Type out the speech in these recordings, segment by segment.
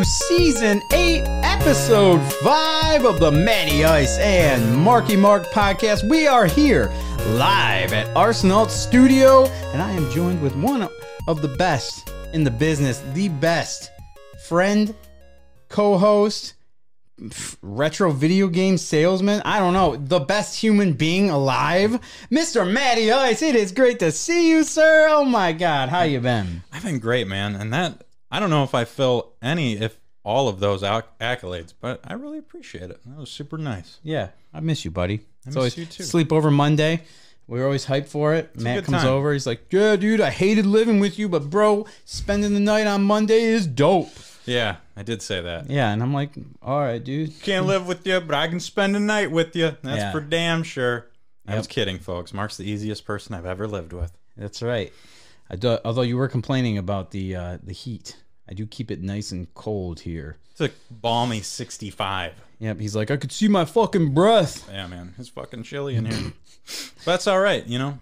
To season eight, episode five of the Matty Ice and Marky Mark podcast. We are here live at Arsenal Studio, and I am joined with one of the best in the business, the best friend, co-host, retro video game salesman. I don't know, the best human being alive, Mr. Matty Ice. It is great to see you, sir. Oh my God, how you been? I've been great, man, and that I don't know if I fill any, if all of those acc- accolades, but I really appreciate it. That was super nice. Yeah, I miss you, buddy. I miss always you too. sleepover Monday. We were always hyped for it. Matt good comes time. over. He's like, "Yeah, dude, I hated living with you, but bro, spending the night on Monday is dope." Yeah, I did say that. Yeah, and I'm like, "All right, dude." Can't live with you, but I can spend a night with you. That's Yeah. for damn sure. I was Yep. kidding, folks. Mark's the easiest person I've ever lived with. That's right. I do, although you were complaining about the uh, the heat, I do keep it nice and cold here. It's a balmy 65. Yep. He's like, I could see my fucking breath. Yeah, man, it's fucking chilly in here. but that's all right, you know.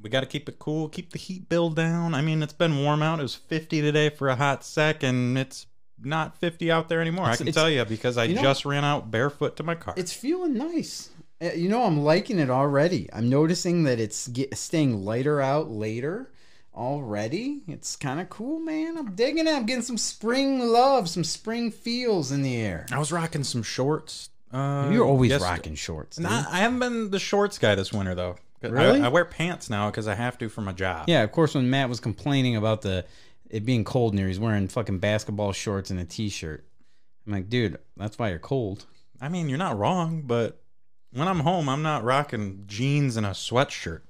We got to keep it cool, keep the heat bill down. I mean, it's been warm out. It was 50 today for a hot sec, and it's not 50 out there anymore. I can tell you because I you know- just ran out barefoot to my car. It's feeling nice. Uh, You know, I'm liking it already. I'm noticing that it's get, staying lighter out later already. It's kind of cool, man. I'm digging it. I'm getting some spring love, some spring feels in the air. I was rocking some shorts. Uh, You're always yes- rocking shorts. dude. Nah, I haven't been the shorts guy this winter though. I- Really? I, wear pants now because I have to for my job. Yeah, of course. When Matt was complaining about the it being cold in here, he's wearing fucking basketball shorts and a t-shirt. I'm like, dude, that's why you're cold. I mean, you're not wrong, but when I'm home, I'm not rocking jeans and a sweatshirt.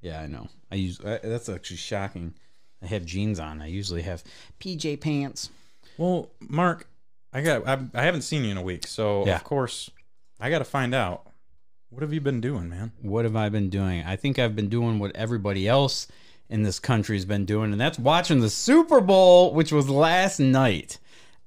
Yeah, I know. I use uh, that's actually shocking. I have jeans on. I usually have PJ pants. Well, Mark, I got I, I haven't seen you in a week, so Yeah. of course I got to find out what have you been doing, man? What have I been doing? I think I've been doing what everybody else in this country has been doing, and that's watching the Super Bowl, which was last night.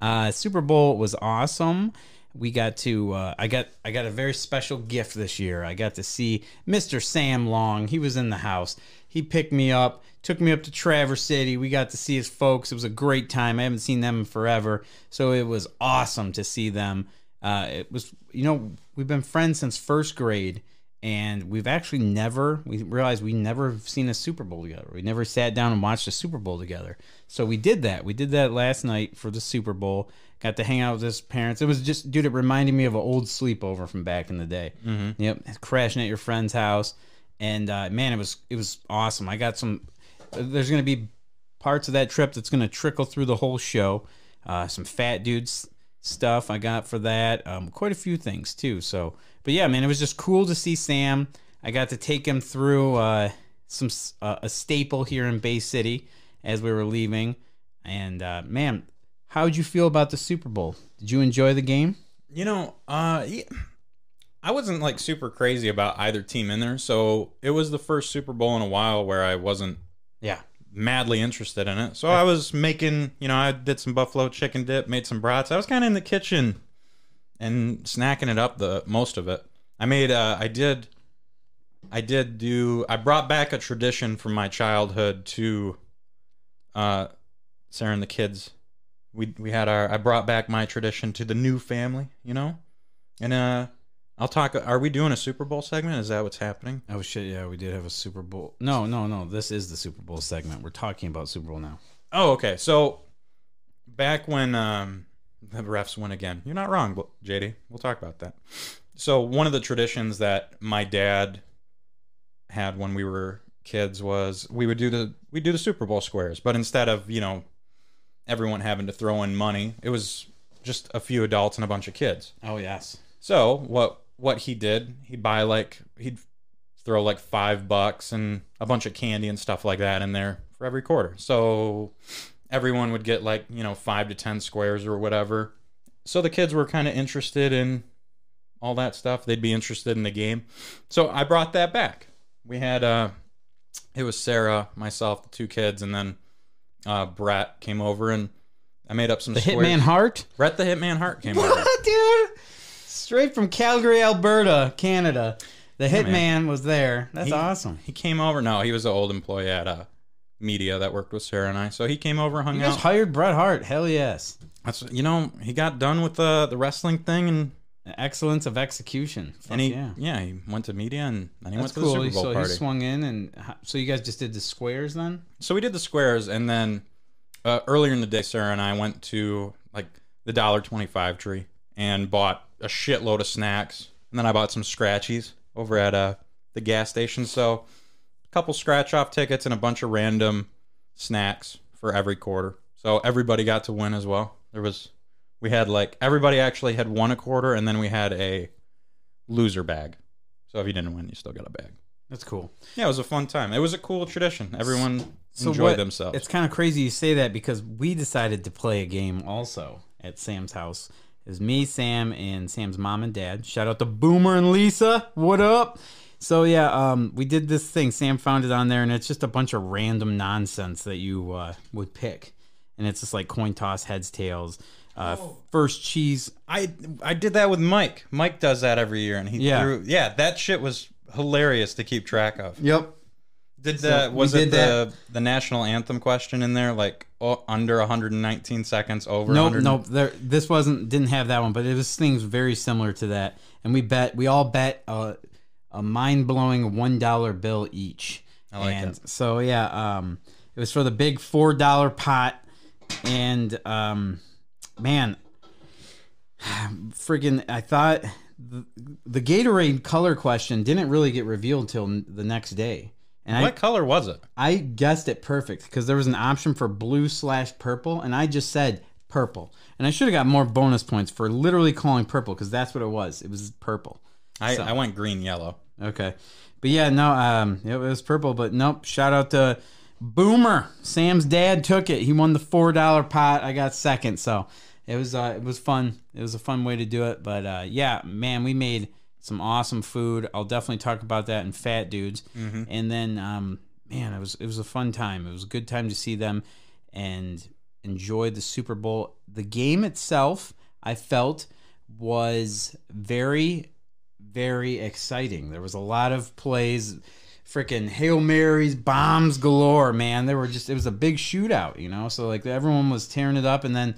Uh, Super Bowl was awesome. We got to uh, I got I got a very special gift this year. I got to see Mr. Sam Long. He was in the house. He picked me up, took me up to Traverse City. We got to see his folks. It was a great time. I haven't seen them forever, so it was awesome to see them. Uh, it was you know we've been friends since first grade and we've actually never we realized we never have seen a super bowl together we never sat down and watched a super bowl together so we did that we did that last night for the super bowl got to hang out with his parents it was just dude it reminded me of an old sleepover from back in the day mm-hmm. yep crashing at your friend's house and uh, man it was it was awesome i got some there's gonna be parts of that trip that's gonna trickle through the whole show uh, some fat dudes stuff I got for that. Um, quite a few things too. So, but yeah, man, it was just cool to see Sam. I got to take him through uh, some uh, a staple here in Bay City as we were leaving. And uh, man, how'd you feel about the Super Bowl? Did you enjoy the game? You know, uh, I wasn't like super crazy about either team in there, so it was the first Super Bowl in a while where I wasn't Yeah. madly interested in it. So I was making, you know, I did some buffalo chicken dip, made some brats. I was kind of in the kitchen and snacking it up the most of it. I made uh I did I did do I brought back a tradition from my childhood to uh Sarah and the kids. We we had our I brought back my tradition to the new family, you know? And uh I'll talk are we doing a Super Bowl segment? Is that what's happening? Oh shit! Yeah, we did have a Super Bowl. No, no, no. This is the Super Bowl segment. We're talking about Super Bowl now. Oh, okay. So back when um, the refs win again, you're not wrong, JD. We'll talk about that. So one of the traditions that my dad had when we were kids was we would do the we do the Super Bowl squares, but instead of you know everyone having to throw in money, it was just a few adults and a bunch of kids. Oh yes. So what what he did, he'd buy like he'd throw like five bucks and a bunch of candy and stuff like that in there for every quarter. So everyone would get like, you know, five to ten squares or whatever. So the kids were kind of interested in all that stuff. They'd be interested in the game. So I brought that back. We had uh it was Sarah, myself, the two kids, and then uh Brett came over and I made up some The squares. Hitman Hart. Brett the Hitman Hart came over. dude? Straight from Calgary, Alberta, Canada. The Yeah, Hitman man. was there. That's He- awesome. He came over. No, he was an old employee at uh media that worked with Sarah and I. So he came over, hung You guys out. hired Bret Hart. Hell yes. That's you know he got done with the the wrestling thing and Excellence of execution. Fuck and he yeah. yeah. he went to media and then he That's went to cool. the Super Bowl so party. he swung in, and so you guys just did the squares then? so we did the squares and then uh, earlier in the day sarah and i went to like the dollar 25 tree and bought a shitload of snacks and then i bought some scratchies over at uh, the gas station so a couple scratch off tickets and a bunch of random snacks for every quarter so everybody got to win as well there was we had like everybody actually had won a quarter and then we had a loser bag so if you didn't win you still got a bag That's cool. yeah it was a fun time it was a cool tradition everyone So enjoyed what- themselves It's kind of crazy you say that because we decided to play a game also at Sam's house. Is me, Sam, and Sam's mom and dad. Shout out to Boomer and Lisa. What up? So yeah, um, we did this thing. Sam found it on there, and it's just a bunch of random nonsense that you uh, would pick, and it's just like coin toss, heads, tails, uh, first cheese. I I did that with Mike. Mike does that every year, and he Yeah. threw. Yeah, that shit was hilarious to keep track of. Yep. Did So the was it did that. the the national anthem question in there like oh, under 119 seconds over? Nope, 100 nope. There, this wasn't didn't have that one, but it was things very similar to that. And we bet we all bet a, a mind blowing one dollar bill each. I like and it. so yeah, um, it was for the big four dollar pot, and um, man, friggin' I thought the, the Gatorade color question didn't really get revealed till the next day. And I What color was it? I guessed it perfect because there was an option for blue slash purple, and I just said purple. And I should have got more bonus points for literally calling purple because that's what it was. It was purple. I, So- I went green yellow. Okay, but yeah, no, um, it was purple. But nope. Shout out to Boomer. Sam's dad took it. He won the four dollar pot. I got second. So it was uh, it was fun. It was a fun way to do it. But uh, yeah, man, we made some awesome food. I'll definitely talk about that in Fat Dudes. And then, um, man, it was it was a fun time. It was a good time to see them and enjoy the Super Bowl. The game itself, I felt, was very very exciting. There was a lot of plays, freaking Hail Marys, bombs galore, man. There were just it was a big shootout, you know. So like everyone was tearing it up and then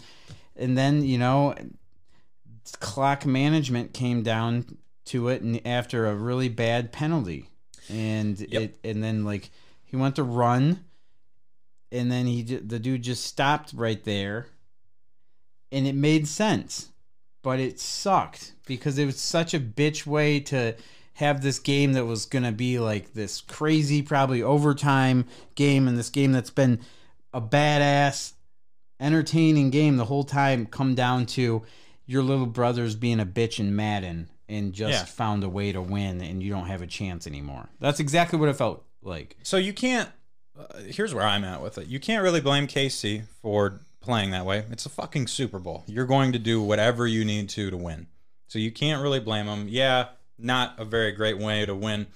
and then, you know, clock management came down to it and after a really bad penalty. And Yep. it and then like he went to run and then he the dude just stopped right there and it made sense but it sucked because it was such a bitch way to have this game that was going to be like this crazy probably overtime game and this game that's been a badass entertaining game the whole time come down to your little brother's being a bitch in Madden and just Yeah. found a way to win and you don't have a chance anymore. That's exactly what it felt like. So you can't. Uh, here's where I'm at with it. You can't really blame KC for playing that way. It's a fucking Super Bowl. You're going to do whatever you need to to win. So you can't really blame him. Yeah, not a very great way to win.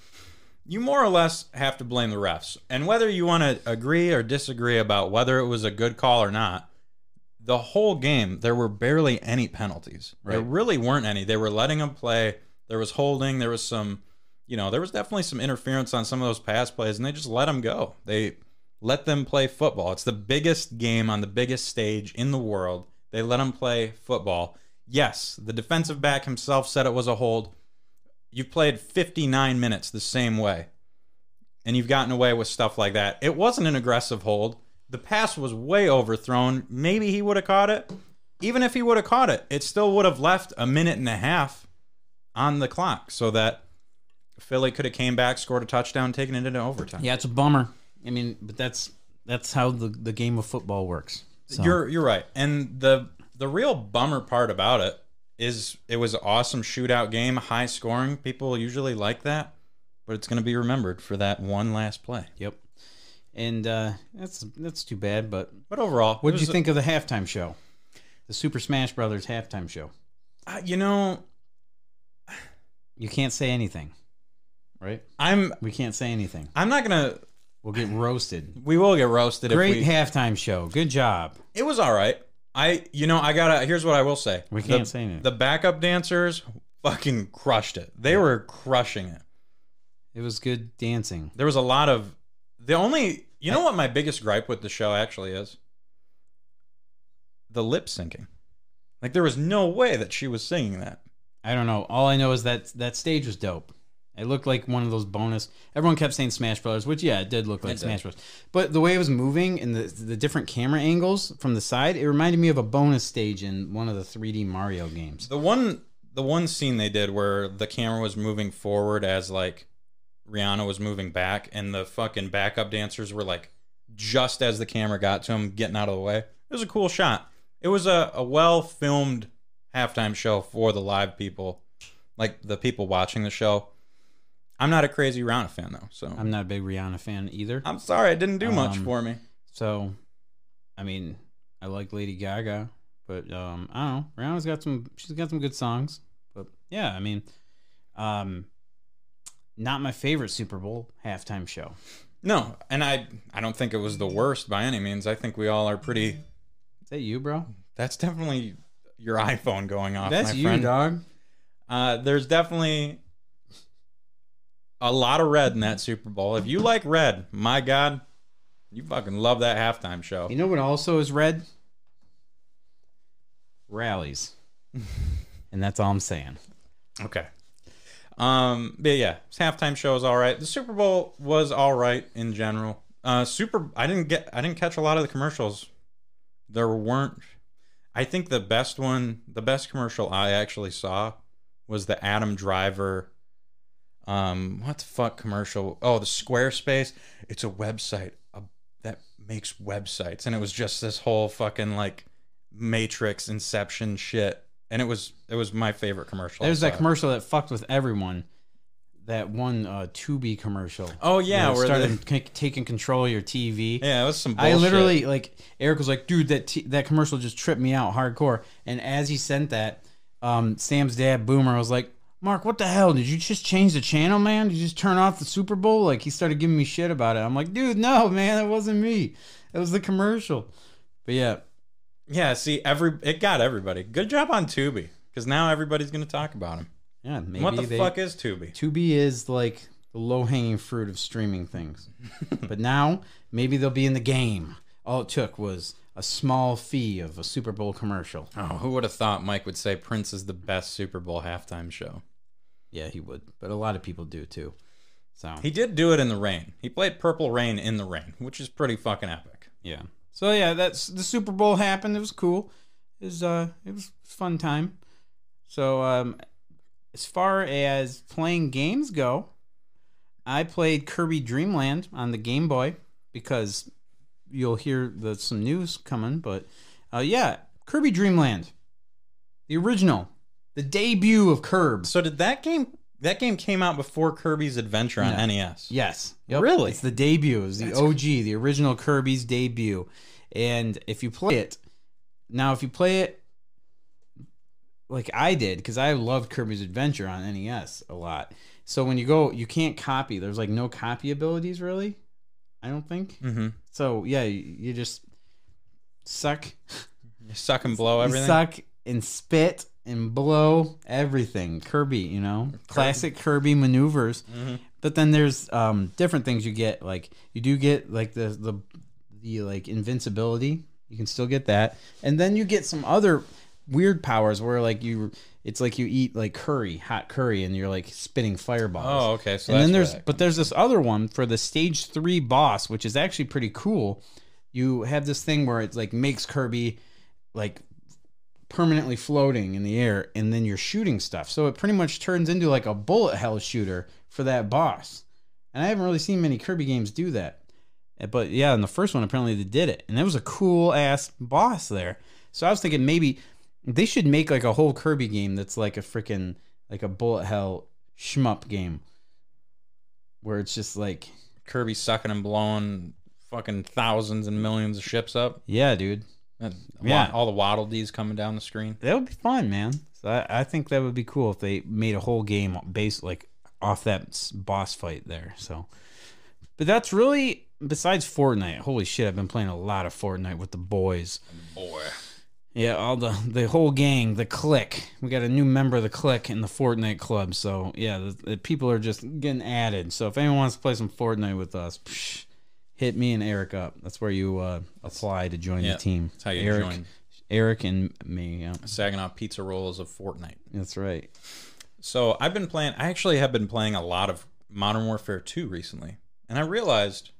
You more or less have to blame the refs. And whether you want to agree or disagree about whether it was a good call or not, the whole game there were barely any penalties. There really weren't any. They were letting them play. There was holding. There was some, you know, there was definitely some interference on some of those pass plays, and they just let them go. They let them play football. It's the biggest game on the biggest stage in the world. They let them play football. Yes, the defensive back himself said it was a hold. You've played 59 minutes the same way, and you've gotten away with stuff like that. It wasn't an aggressive hold. The pass was way overthrown. Maybe he would have caught it. Even if he would have caught it, it still would have left a minute and a half on the clock so that Philly could have came back, scored a touchdown, taken it into overtime. Yeah, it's a bummer. I mean, but that's that's how the, the game of football works. So, You're you're right. And the the real bummer part about it is it was an awesome shootout game, high scoring. People usually like that, but it's going to be remembered for that one last play. yep. And uh, that's that's too bad. But But overall, what did you was- think of the halftime show? The Super Smash Brothers halftime show. uh, you know, You can't say anything, right? I'm We can't say anything. I'm not gonna. We'll get roasted. We will get roasted. Great If we, halftime show. Good job. it was all right. I you know I gotta. Here's what I will say. We can't say anything. The backup dancers fucking crushed it. They were crushing it. It was good dancing. There was a lot of the only You know what my biggest gripe with the show actually is? The lip syncing. Like there was no way that she was singing that. I don't know. All I know is that that stage was dope. It looked like one of those bonus. Everyone kept saying Smash Brothers, which yeah, it did look like It did. Smash Bros. But the way it was moving and the the different camera angles from the side, it reminded me of a bonus stage in one of the 3D Mario games. The one the one scene they did where the camera was moving forward as like Rihanna was moving back and the fucking backup dancers were like just as the camera got to him getting out of the way. It was a cool shot. It was a, a well filmed halftime show for the live people, like the people watching the show. I'm not a crazy Rihanna fan though, so I'm not a big Rihanna fan either. I'm sorry it didn't do much Um, for me. So, I mean, I like Lady Gaga, but um, I don't know. Rihanna's got some. She's got some good songs, but yeah, I mean, um, not my favorite Super Bowl halftime show. No, and I I don't think it was the worst by any means. I think we all are pretty. Is that you, bro? That's definitely your iPhone going off. That's my you, friend. dog. Uh, there's definitely a lot of red in that Super Bowl. If you like red, my God, you fucking love that halftime show. You know what also is red? Rallies. and that's all I'm saying. Okay. Um, but yeah, halftime show is all right. The Super Bowl was all right in general. Uh, super. I didn't get. I didn't catch a lot of the commercials. There weren't. I think the best one, the best commercial I actually saw, was the Adam Driver. Um, what the fuck commercial? Oh, the Squarespace. It's a website that makes websites, and it was just this whole fucking like Matrix Inception shit, and it was it was my favorite commercial. I was that commercial that fucked with everyone. That one uh, Tubi commercial. Oh yeah, where where started the, c- taking control of your TV. yeah, it was some. Bullshit. I literally like Eric was like, dude, that t- that commercial just tripped me out hardcore. And as he sent that, um, Sam's dad, Boomer, was like, Mark, what the hell? Did you just change the channel, man? Did you just turn off the Super Bowl? Like he started giving me shit about it. I'm like, dude, no, man, that wasn't me. It was the commercial. But yeah, yeah. See, every it got everybody. Good job on Tubi, because now everybody's gonna talk about him. yeah, maybe what the they, fuck is Tubi? Tubi is like the low hanging fruit of streaming things. but now maybe they'll be in the game. All it took was a small fee of a Super Bowl commercial. Oh, who would have thought Mike would say Prince is the best Super Bowl halftime show? Yeah, he would. But a lot of people do too. So He did do it in the rain. He played Purple Rain in the rain, which is pretty fucking epic. yeah. So yeah, that's the Super Bowl happened. It was cool. It was uh it was fun time. So um as far as playing games go, I played Kirby Dreamland on the Game Boy because you'll hear the some news coming, but uh yeah, Kirby Dreamland. The original. The debut of Curbs. So did that game? That game came out before Kirby's Adventure on No. NES. Yes. Yep. Really? It's the debut. It was the That's OG, the original Kirby's debut. And if you play it, now if you play it like I did, because I loved Kirby's Adventure on NES a lot. So when you go, you can't copy. There's like no copy abilities really. I don't think. Mm-hmm. So yeah, you, you just suck, You suck and blow you everything. suck and spit and blow everything. Kirby, you know, classic Kirby maneuvers. Mhm. But then there's um, different things you get. Like you do get like the the the like invincibility. You can still get that, and then you get some other weird powers where like you it's like you eat like curry, hot curry, and you're like spitting fireballs. Oh, okay. So and then there's but there's this other one for the stage three boss, which is actually pretty cool. You have this thing where it like makes Kirby like permanently floating in the air, and then you're shooting stuff. So it pretty much turns into like a bullet hell shooter for that boss. And I haven't really seen many Kirby games do that. Uh, But yeah, in the first one, apparently they did it, and that was a cool ass boss there. So I was thinking maybe they should make like a whole Kirby game that's like a freaking like a bullet hell shmup game, where it's just like Kirby sucking and blowing fucking thousands and millions of ships up. yeah, dude, Yeah. All the Waddle Dees coming down the screen. that would be fun, man. So I, I think that would be cool if they made a whole game based like off that boss fight there. So, but that's really besides Fortnite. Holy shit, I've been playing a lot of Fortnite with the boys. Boy. Yeah, all the the whole gang, the clique. We got a new member of the clique in the Fortnite club. So yeah, the, the people are just getting added. So if anyone wants to play some Fortnite with us, psh, hit me and Eric up. That's where you uh, apply to join Yeah, the team. that's how you Eric, join. Eric and me. Yeah, Saginaw Pizza Rolls of Fortnite. that's right. So I've been playing. I actually have been playing a lot of Modern Warfare 2 recently, and I realized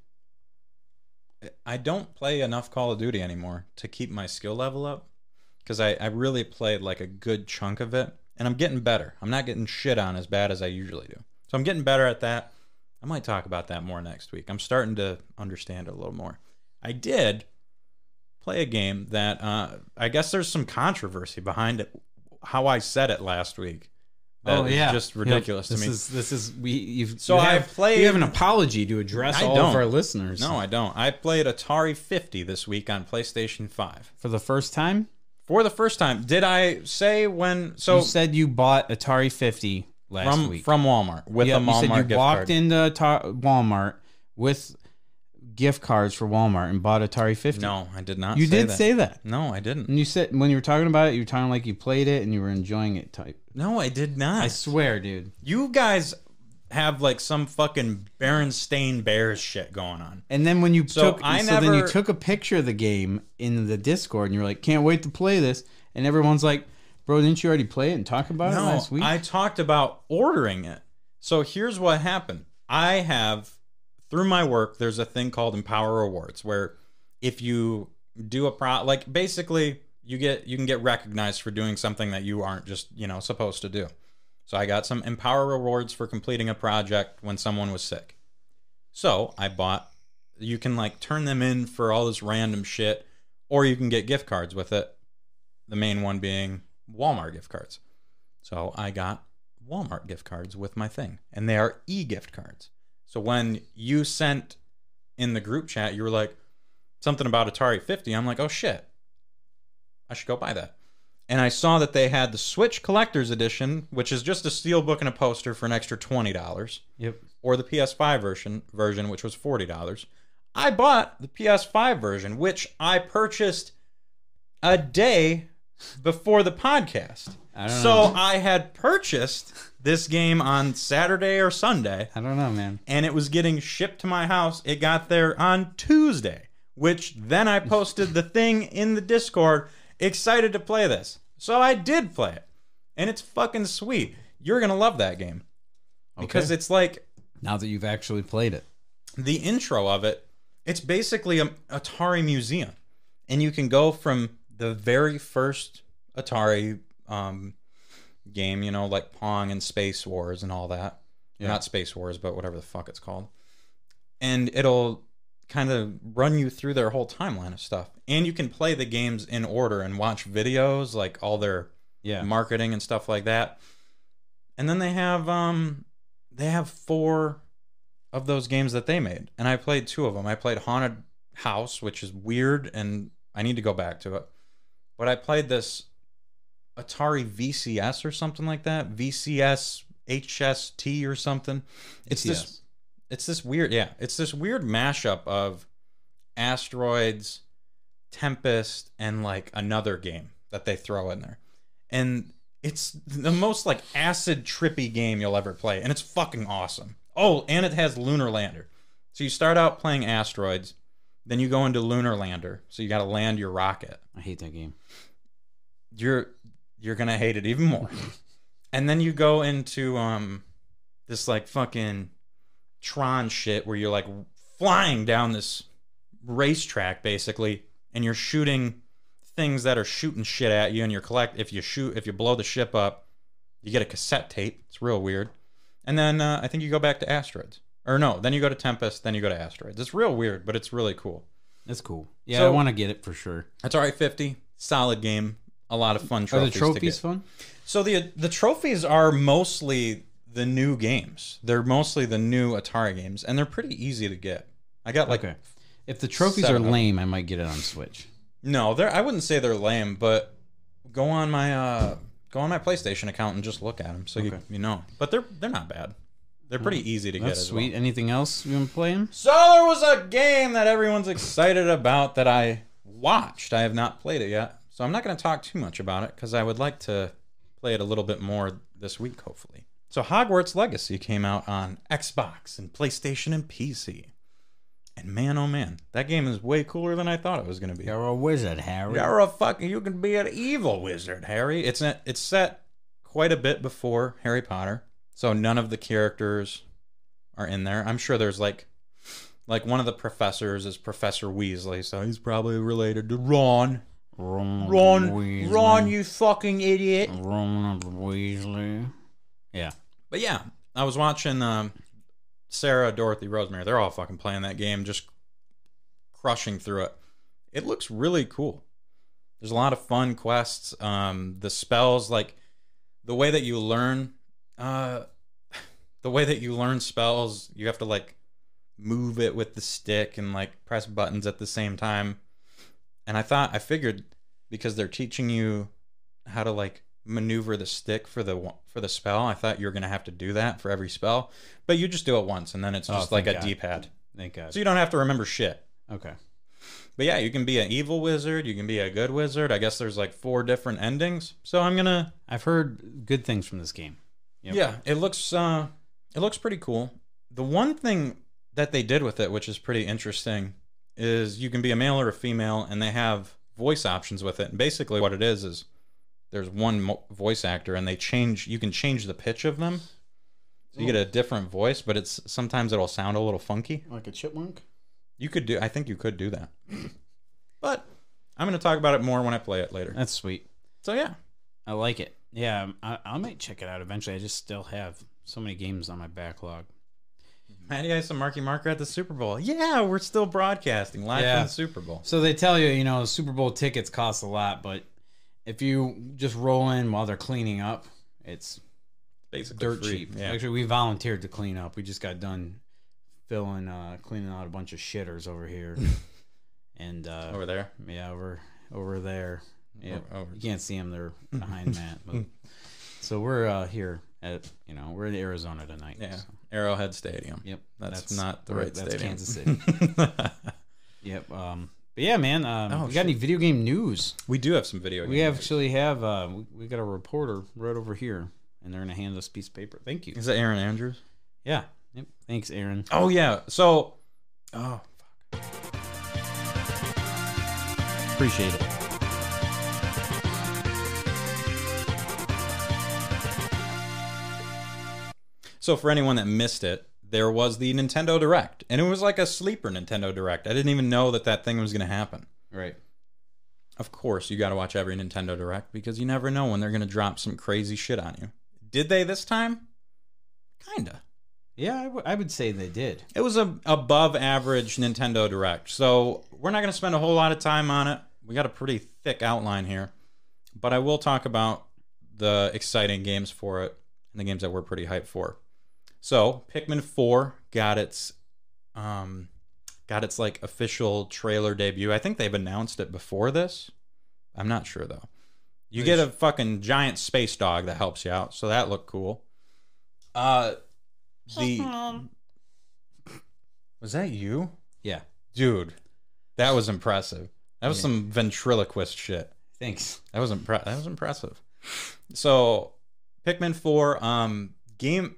I don't play enough Call of Duty anymore to keep my skill level up because I, I really played like a good chunk of it, and I'm getting better. I'm not getting shit on as bad as I usually do, so I'm getting better at that. I might talk about that more next week. I'm starting to understand it a little more. I did play a game that uh, I guess there's some controversy behind it. How I said it last week. That is just ridiculous Yep. to me. This is this is we. You've So you I played- You have an apology to address I all of don't. our listeners. No, I don't. I played Atari 50 this week on PlayStation 5 for the first time. for the first time. Did I say when? So you said you bought Atari 50 last from week. from Walmart with Yep, a you Walmart said you walked card. into Atar- Walmart with gift cards for Walmart and bought Atari 50. No, I did not. you say did that. say that. No, I didn't. And you said when you were talking about it, you were talking like you played it and you were enjoying it. Type. No, I did not. I swear, dude. you guys have like some fucking Berenstain Bears shit going on. And then when you So took, I so then you took a picture of the game in the Discord, and you're like, "Can't wait to play this." And everyone's like, "Bro, didn't you already play it and talk about it last week?" I talked about ordering it. So here's what happened. I have through my work there's a thing called Empower Rewards where if you do a pro like basically you get you can get recognized for doing something that you aren't just, you know, supposed to do. So I got some Empower Rewards for completing a project when someone was sick. So I bought you can like turn them in for all this random shit or you can get gift cards with it. The main one being Walmart gift cards. So I got Walmart gift cards with my thing, and they are e gift cards. So when you sent in the group chat, you were like something about Atari 50. I'm like, oh shit, I should go buy that. And I saw that they had the Switch Collector's Edition, which is just a steel book and a poster for an extra twenty dollars, yep. or the PS5 version version, which was forty dollars. I bought the PS5 version, which I purchased a day before the podcast. I don't So know. I had purchased this game on Saturday or Sunday, I don't know, man. and it was getting shipped to my house. It got there on Tuesday, which then I posted the thing in the Discord, excited to play this. So I did play it, and it's fucking sweet. You're gonna love that game because Okay. it's like Now that you've actually played it, the intro of it, it's basically an Atari museum, and you can go from the very first Atari um, game, you know, like Pong and Space Wars and all that. Yeah. Not Space Wars, but whatever the fuck it's called. And it'll kind of run you through their whole timeline of stuff, and you can play the games in order and watch videos, like all their yeah. marketing and stuff like that. And then they have um they have four of those games that they made. And I played two of them. I played Haunted House, which is weird and I need to go back to it. But I played this Atari VCS or something like that. VCS HST or something. It's this it's this weird yeah it's this weird mashup of asteroids tempest and like another game that they throw in there and it's the most like acid trippy game you'll ever play and it's fucking awesome oh and it has lunar lander so you start out playing asteroids then you go into lunar lander so you got to land your rocket I hate that game. you're you're gonna hate it even more. and then you go into um this like fucking Tron shit where you're like flying down this racetrack basically, and you're shooting things that are shooting shit at you, and you're collect if you shoot if you blow the ship up, you get a cassette tape. It's real weird. And then uh, I think you go back to asteroids. Or no, then you go to Tempest, then you go to asteroids. It's real weird, but it's really cool. That's cool. Yeah, So- I want to get it for sure. That's all right, fifty. Solid game. A lot of fun Are trophies. the to trophies get. fun? So the the trophies are mostly the new games. They're mostly the new Atari games, and they're pretty easy to get. I got like okay. If the trophies seven are of them. lame, I might get it on Switch. no, they're I wouldn't say they're lame, but go on my uh go on my PlayStation account and just look at them, so you Okay. you know. But they're they're not bad. They're pretty oh, easy to get. That's as sweet. Well. Anything else you want to play him? So there was a game that everyone's excited about that I watched. I have not played it yet, so I'm not going to talk too much about it because I would like to play it a little bit more this week, hopefully. So Hogwarts Legacy came out on Xbox and PlayStation and PC. And man, oh man, that game is way cooler than I thought it was going to be. You're a wizard, Harry. You're a fucking. You can be an evil wizard, Harry. It's a, it's set quite a bit before Harry Potter, so none of the characters are in there. I'm sure there's like, like one of the professors is Professor Weasley, so he's probably related to Ron. Ron, Ron, Weasley. Ron, you fucking idiot. Ron Weasley. Yeah. But yeah, I was watching um, Sarah, Dorothy, Rosemary. They're all fucking playing that game, just crushing through it. It looks really cool. There's a lot of fun quests. Um, the spells, like the way that you learn, uh, the way that you learn spells, you have to like move it with the stick and like press buttons at the same time. And I thought I figured because they're teaching you how to like maneuver the stick for the for the spell. I thought you were gonna have to do that for every spell, but you just do it once, and then it's Oh, just like a God. D-pad, Thank God. so you don't have to remember shit. Okay. But yeah, you can be an evil wizard, you can be a good wizard. I guess there's like four different endings. So I'm gonna I've heard good things from this game. Yep. yeah, it looks uh, it looks pretty cool. The one thing that they did with it, which is pretty interesting, is you can be a male or a female, and they have voice options with it. And basically, what it is is there's one mo- voice actor, and they change. You can change the pitch of them, so you get a different voice, but it's sometimes it'll sound a little funky. Like a chipmunk? You could do. I think you could do that, but I'm going to talk about it more when I play it later. That's sweet. So yeah, I like it. Yeah, I, I might check it out eventually. I just still have so many games on my backlog. Matty Ice and Marky Marker at the Super Bowl. Yeah, we're still broadcasting live Yeah. from the Super Bowl. So they tell you, you know, Super Bowl tickets cost a lot, but if you just roll in while they're cleaning up, it's Basically dirt free. cheap. Yeah. Actually, we volunteered to clean up. We just got done filling, uh, cleaning out a bunch of shitters over here, and uh, over there. yeah, over over there. Yeah, Over- you can't see them; they're behind Matt. But, so we're uh, here at you know we're in Arizona tonight. Yeah, so, Arrowhead Stadium. yep, That's, not the right that's stadium. Kansas City. Yep. Um, but yeah, man. Um, Oh, we got any video game news? we do have some video. Games. We games. actually have. Uh, we, we got a reporter right over here, and they're gonna hand us a piece of paper. Thank you. Is that Aaron Andrews? Yeah. Yep. Thanks, Aaron. Oh yeah. So, oh Appreciate it. So for anyone that missed it, there was the Nintendo Direct, and it was like a sleeper Nintendo Direct. I didn't even know that that thing was going to happen. Right. Of course, you got to watch every Nintendo Direct because you never know when they're going to drop some crazy shit on you. Did they this time? Kinda. Yeah, I, w- I would say they did. It was a above average Nintendo Direct. So we're not going to spend a whole lot of time on it. We got a pretty thick outline here, but I will talk about the exciting games for it and the games that we're pretty hyped for. So Pikmin 4 got its um got its like official trailer debut. I think they've announced it before this. I'm not sure though. You They get a fucking giant space dog that helps you out, so that looked cool. Uh the Was that you? Yeah. Dude, that was impressive. That was Yeah. some ventriloquist shit. Thanks. That was impre- that was impressive. So, Pikmin 4 um game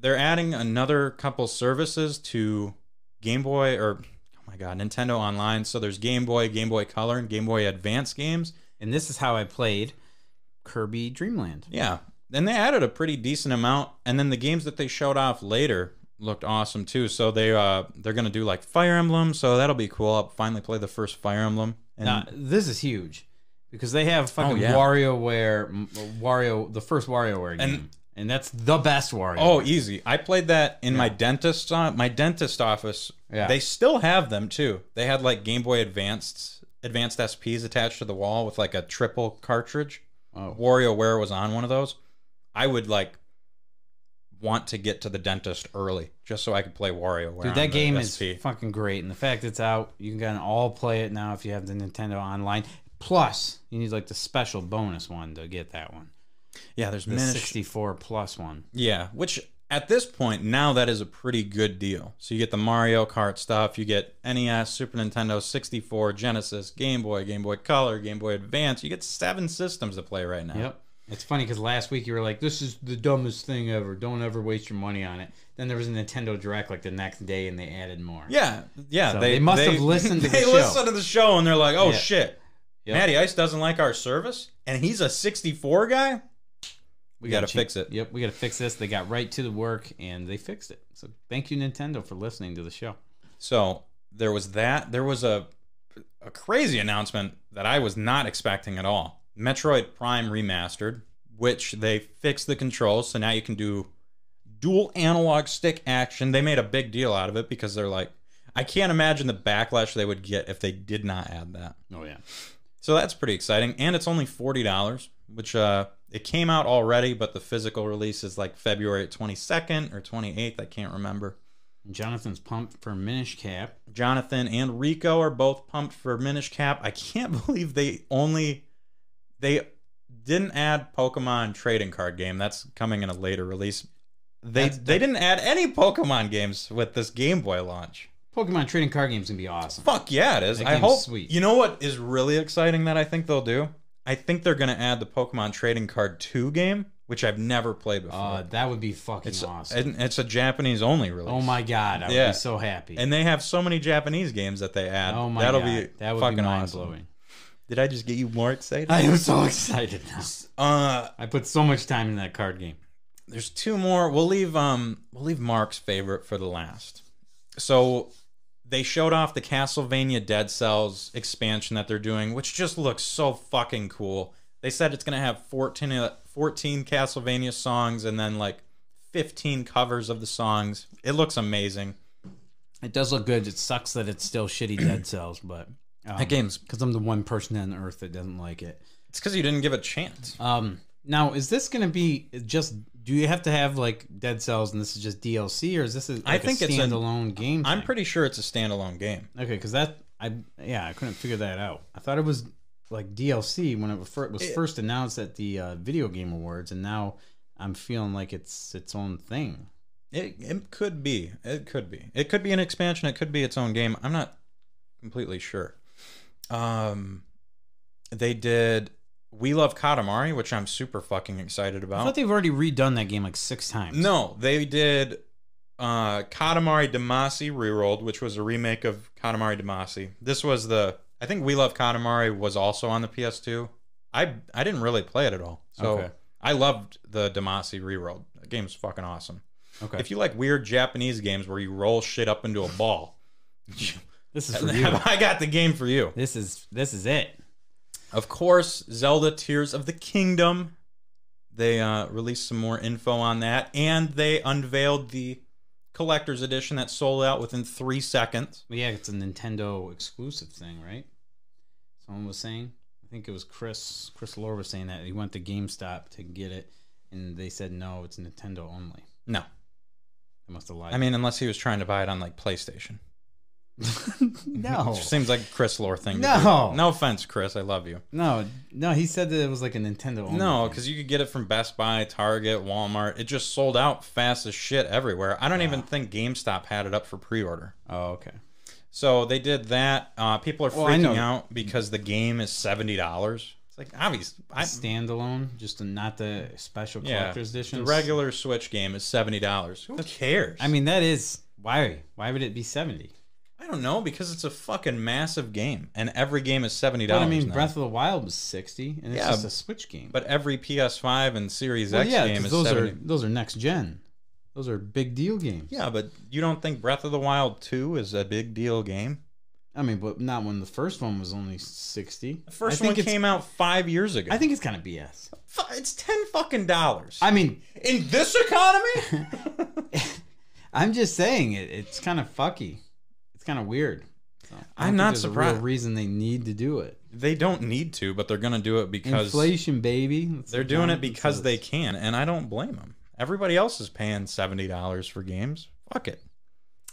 they're adding another couple services to Game Boy or oh my god, Nintendo Online. So there's Game Boy, Game Boy Color, and Game Boy Advance games. And this is how I played Kirby Dreamland. Yeah. And they added a pretty decent amount and then the games that they showed off later looked awesome too. So they uh they're going to do like Fire Emblem, so that'll be cool. I'll finally play the first Fire Emblem. And now, this is huge because they have fucking Oh, yeah. WarioWare, Wario, the first WarioWare game, And- and, that's the best Wario. Oh, easy. I played that in my dentist uh, my dentist office. Yeah. They still have them too. They had like Game Boy Advanced Advanced SPs attached to the wall with like a triple cartridge. Oh. WarioWare was on one of those. I would like want to get to the dentist early just so I could play WarioWare. Dude, that game SP. is fucking great, and the fact it's out, you can all play it now if you have the Nintendo Online. Plus, you need like the special bonus one to get that one, yeah. There's the minish- 64 plus one. Yeah, which at this point now that is a pretty good deal. So you get the Mario Kart stuff, you get NES, Super Nintendo, 64, Genesis, Game Boy, Game Boy Color, Game Boy Advance. You get seven systems to play right now. Yep, It's funny because last week you were like, "This is the dumbest thing ever. Don't ever waste your money on it." Then there was a Nintendo Direct like the next day, and they added more. Yeah, yeah. So they must have listened to the they show. listened to the show and they're like, "Oh Yeah. shit, Yep. Matty Ice doesn't like our service, and he's a 64 guy. We got to fix it." Yep, we got to fix this. They got right to the work and they fixed it. So thank you, Nintendo, for listening to the show. So there was that. There was a a crazy announcement that I was not expecting at all. Metroid Prime Remastered, which they fixed the controls, so now you can do dual analog stick action. They made a big deal out of it because they're like, I can't imagine the backlash they would get if they did not add that. Oh yeah, So that's pretty exciting, and it's only forty dollars, which uh, it came out already, but the physical release is like February twenty second or twenty eighth. I can't remember. Jonathan's pumped for Minish Cap. Jonathan and Rico are both pumped for Minish Cap. I can't believe they only they didn't add Pokemon trading card game. That's coming in a later release. They That's- they didn't add any Pokemon games with this Game Boy launch. Pokemon trading card games gonna be awesome. Fuck yeah, it is. I hope. sweet. You know what is really exciting that I think they'll do? I think they're gonna add the Pokemon Trading Card Two game, which I've never played before. Uh, that would be fucking it's awesome. it's a Japanese only release. oh my god, I would Yeah. be so happy. And they have so many Japanese games that they add. oh my That'll god, be that would fucking be mind awesome. blowing. Did I just get you more excited? I am so excited now. Uh, I put so much time in that card game. there's two more. We'll leave um we'll leave Mark's favorite for the last. So they showed off the Castlevania Dead Cells expansion that they're doing, which just looks so fucking cool. They said it's gonna have 14, uh, 14 Castlevania songs and then like 15 covers of the songs. It looks amazing. It does look good. It sucks that it's still shitty Dead Cells, but um, That game's because I'm the one person on earth that doesn't like it. it's because you didn't give it a chance. Um, now is this going to be just? Do you have to have like Dead Cells and this is just DLC, or is this a, like I think a it's a- standalone game? I'm thing? pretty sure it's a standalone game. okay because that I yeah I couldn't figure that out. I thought it was like DLC when it was first announced at the uh, Video Game Awards, and now I'm feeling like it's its own thing. It, it could be. It could be. It could be an expansion. It could be its own game. I'm not completely sure. Um, they did We Love Katamari, which I'm super fucking excited about. I thought they've already redone that game like six times. no, they did uh, Katamari Damacy Rerolled, which was a remake of Katamari Damacy. This was the. I think We Love Katamari was also on the PS2. I I didn't really play it at all, so Okay. I loved the Damacy Rerolled. The game's fucking awesome. Okay, If you like weird Japanese games where you roll shit up into a ball, this is for you. I got the game for you. This is this is it. Of course, Zelda Tears of the Kingdom. They uh, released some more info on that, and they unveiled the collector's edition that sold out within three seconds. Well, yeah, it's a Nintendo exclusive thing, right? Someone was saying. I think it was Chris. Chris Lore was saying that he went to GameStop to get it, and they said no, it's Nintendo only. No, They must have lied. I mean unless he was trying to buy it on like PlayStation. No, seems like a Chris Lore thing. No. no offense, Chris. I love you. no, no. He said that it was like a Nintendo only. No, because you could get it from Best Buy, Target, Walmart. It just sold out fast as shit everywhere. I don't even think GameStop had it up for pre-order. Oh, okay. So they did that. Uh, people are Well, freaking out because the game is seventy dollars. It's like obvious. I, Standalone, just not the special yeah, collector's edition. the regular Switch game is seventy dollars. Who cares? I mean, that is why. Why would it be seventy? I don't know because it's a fucking massive game, and every game is seventy dollars. I mean, now. Breath of the Wild was sixty, and it's Yeah, just a Switch game. but every PS5 and Series well, X yeah, game is those seventy. are those are next gen. Those are big deal games. Yeah, but you don't think Breath of the Wild Two is a big deal game? I mean, but not when the first one was only sixty. The first one came out five years ago. I think it's kind of BS. It's ten fucking dollars. I mean, In this economy, I'm just saying it. It's kind of fucky. Kind of weird. So, I'm not surprised. reason they need to do it. they don't need to, but they're gonna do it because Inflation, baby. That's they're doing it because says. they can, and I don't blame them. Everybody else is paying seventy dollars for games. Fuck it.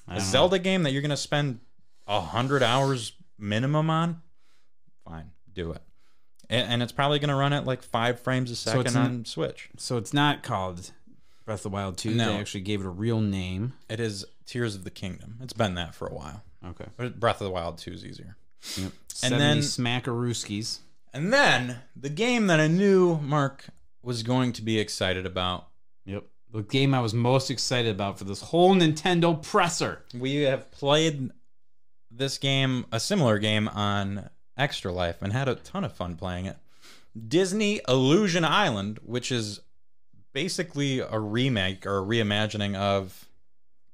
A know. Zelda game that you're gonna spend a hundred hours minimum on, fine, do it. And, and it's probably gonna run at like five frames a second n- on Switch. So it's not called Breath of the Wild Two. No. They actually gave it a real name. It is Tears of the Kingdom. It's been that for a while. Okay. But Breath of the Wild Two is easier. Yep. And then Smackarooskies. And then the game that I knew Mark was going to be excited about. Yep. The game I was most excited about for this whole Nintendo presser. We have played this game, a similar game on Extra Life, and had a ton of fun playing it. Disney Illusion Island, which is basically a remake or a reimagining of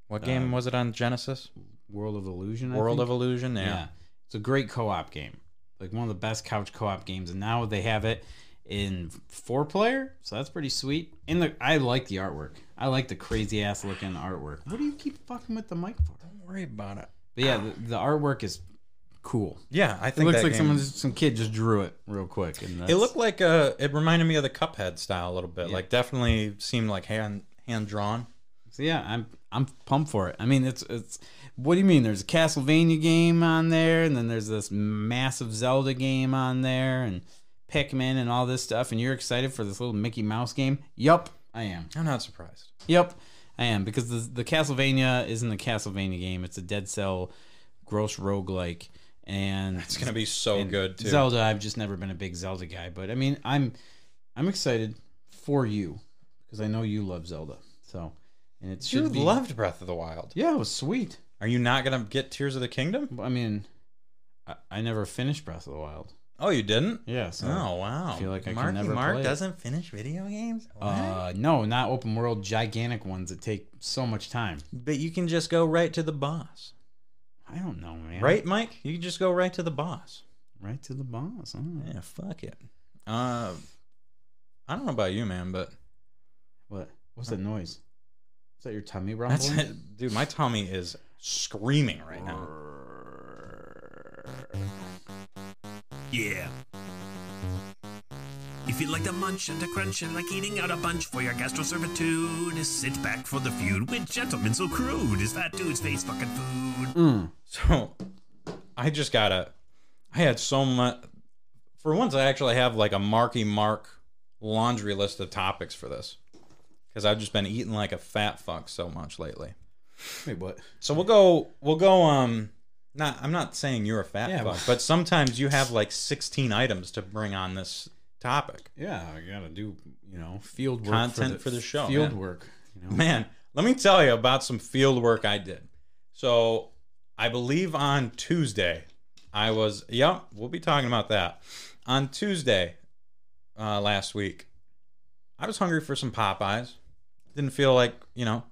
what game Um, was it on Genesis? World of Illusion. I World think? of Illusion. Yeah. Yeah. It's a great co-op game. Like one of the best couch co-op games and now they have it in four player, so that's pretty sweet. And the I like the artwork. I like the crazy ass looking artwork. What do you keep fucking with the mic for? Don't worry about it. But yeah, the, the artwork is cool. Yeah, I think It looks like game- someone some kid just drew it real quick and It looked like uh it reminded me of the Cuphead style a little bit. Yeah. Like definitely seemed like hand hand drawn. So yeah, I'm I'm pumped for it. I mean, it's it's. What do you mean? There's a Castlevania game on there, and then there's this massive Zelda game on there, and Pikmin and all this stuff. And you're excited for this little Mickey Mouse game? Yup, I am. I'm not surprised. Yup, I am because the the Castlevania isn't a Castlevania game. It's a Dead Cell, gross roguelike, and It's gonna be so good too. Zelda, I've just never been a big Zelda guy, but I mean, I'm I'm excited for you because I know you love Zelda. So, and it you should be loved Breath of the Wild. yeah, it was sweet. Are you not gonna get Tears of the Kingdom? I mean, I, I never finished Breath of the Wild. Oh, you didn't? Yeah, so oh wow. I feel like I can Marky never Mark play doesn't finish video games. What? uh, no, not open world, gigantic ones that take so much time. but you can just go right to the boss, I don't know, man. right, Mike? You can just go right to the boss. right to the boss. huh? Yeah, fuck it. Uh, I don't know about you, man, but What? What's that noise? Is that your tummy that's rumbling? it. dude. My tummy is screaming right now. Yeah. If you'd like to munch and to crunch and like eating out a bunch for your gastro servitude, sit back for the feud with gentlemen so crude as fat dudes face fucking food. Mm. So I just gotta. I had so much. For once, I actually have like a Marky Mark laundry list of topics for this because I've just been eating like a fat fuck so much lately. Wait, what? So we'll go. We'll go. Um, not. I'm not saying you're a fat Yeah, fuck, well- but sometimes you have like 16 items to bring on this topic. Yeah, I gotta do you know field work Content for the show, Field man. work. You know? Man, let me tell you about some field work I did. So, I believe on Tuesday, I was, yep, we'll be talking about that. On Tuesday uh, last week, I was hungry for some Popeyes. Didn't feel like, you know,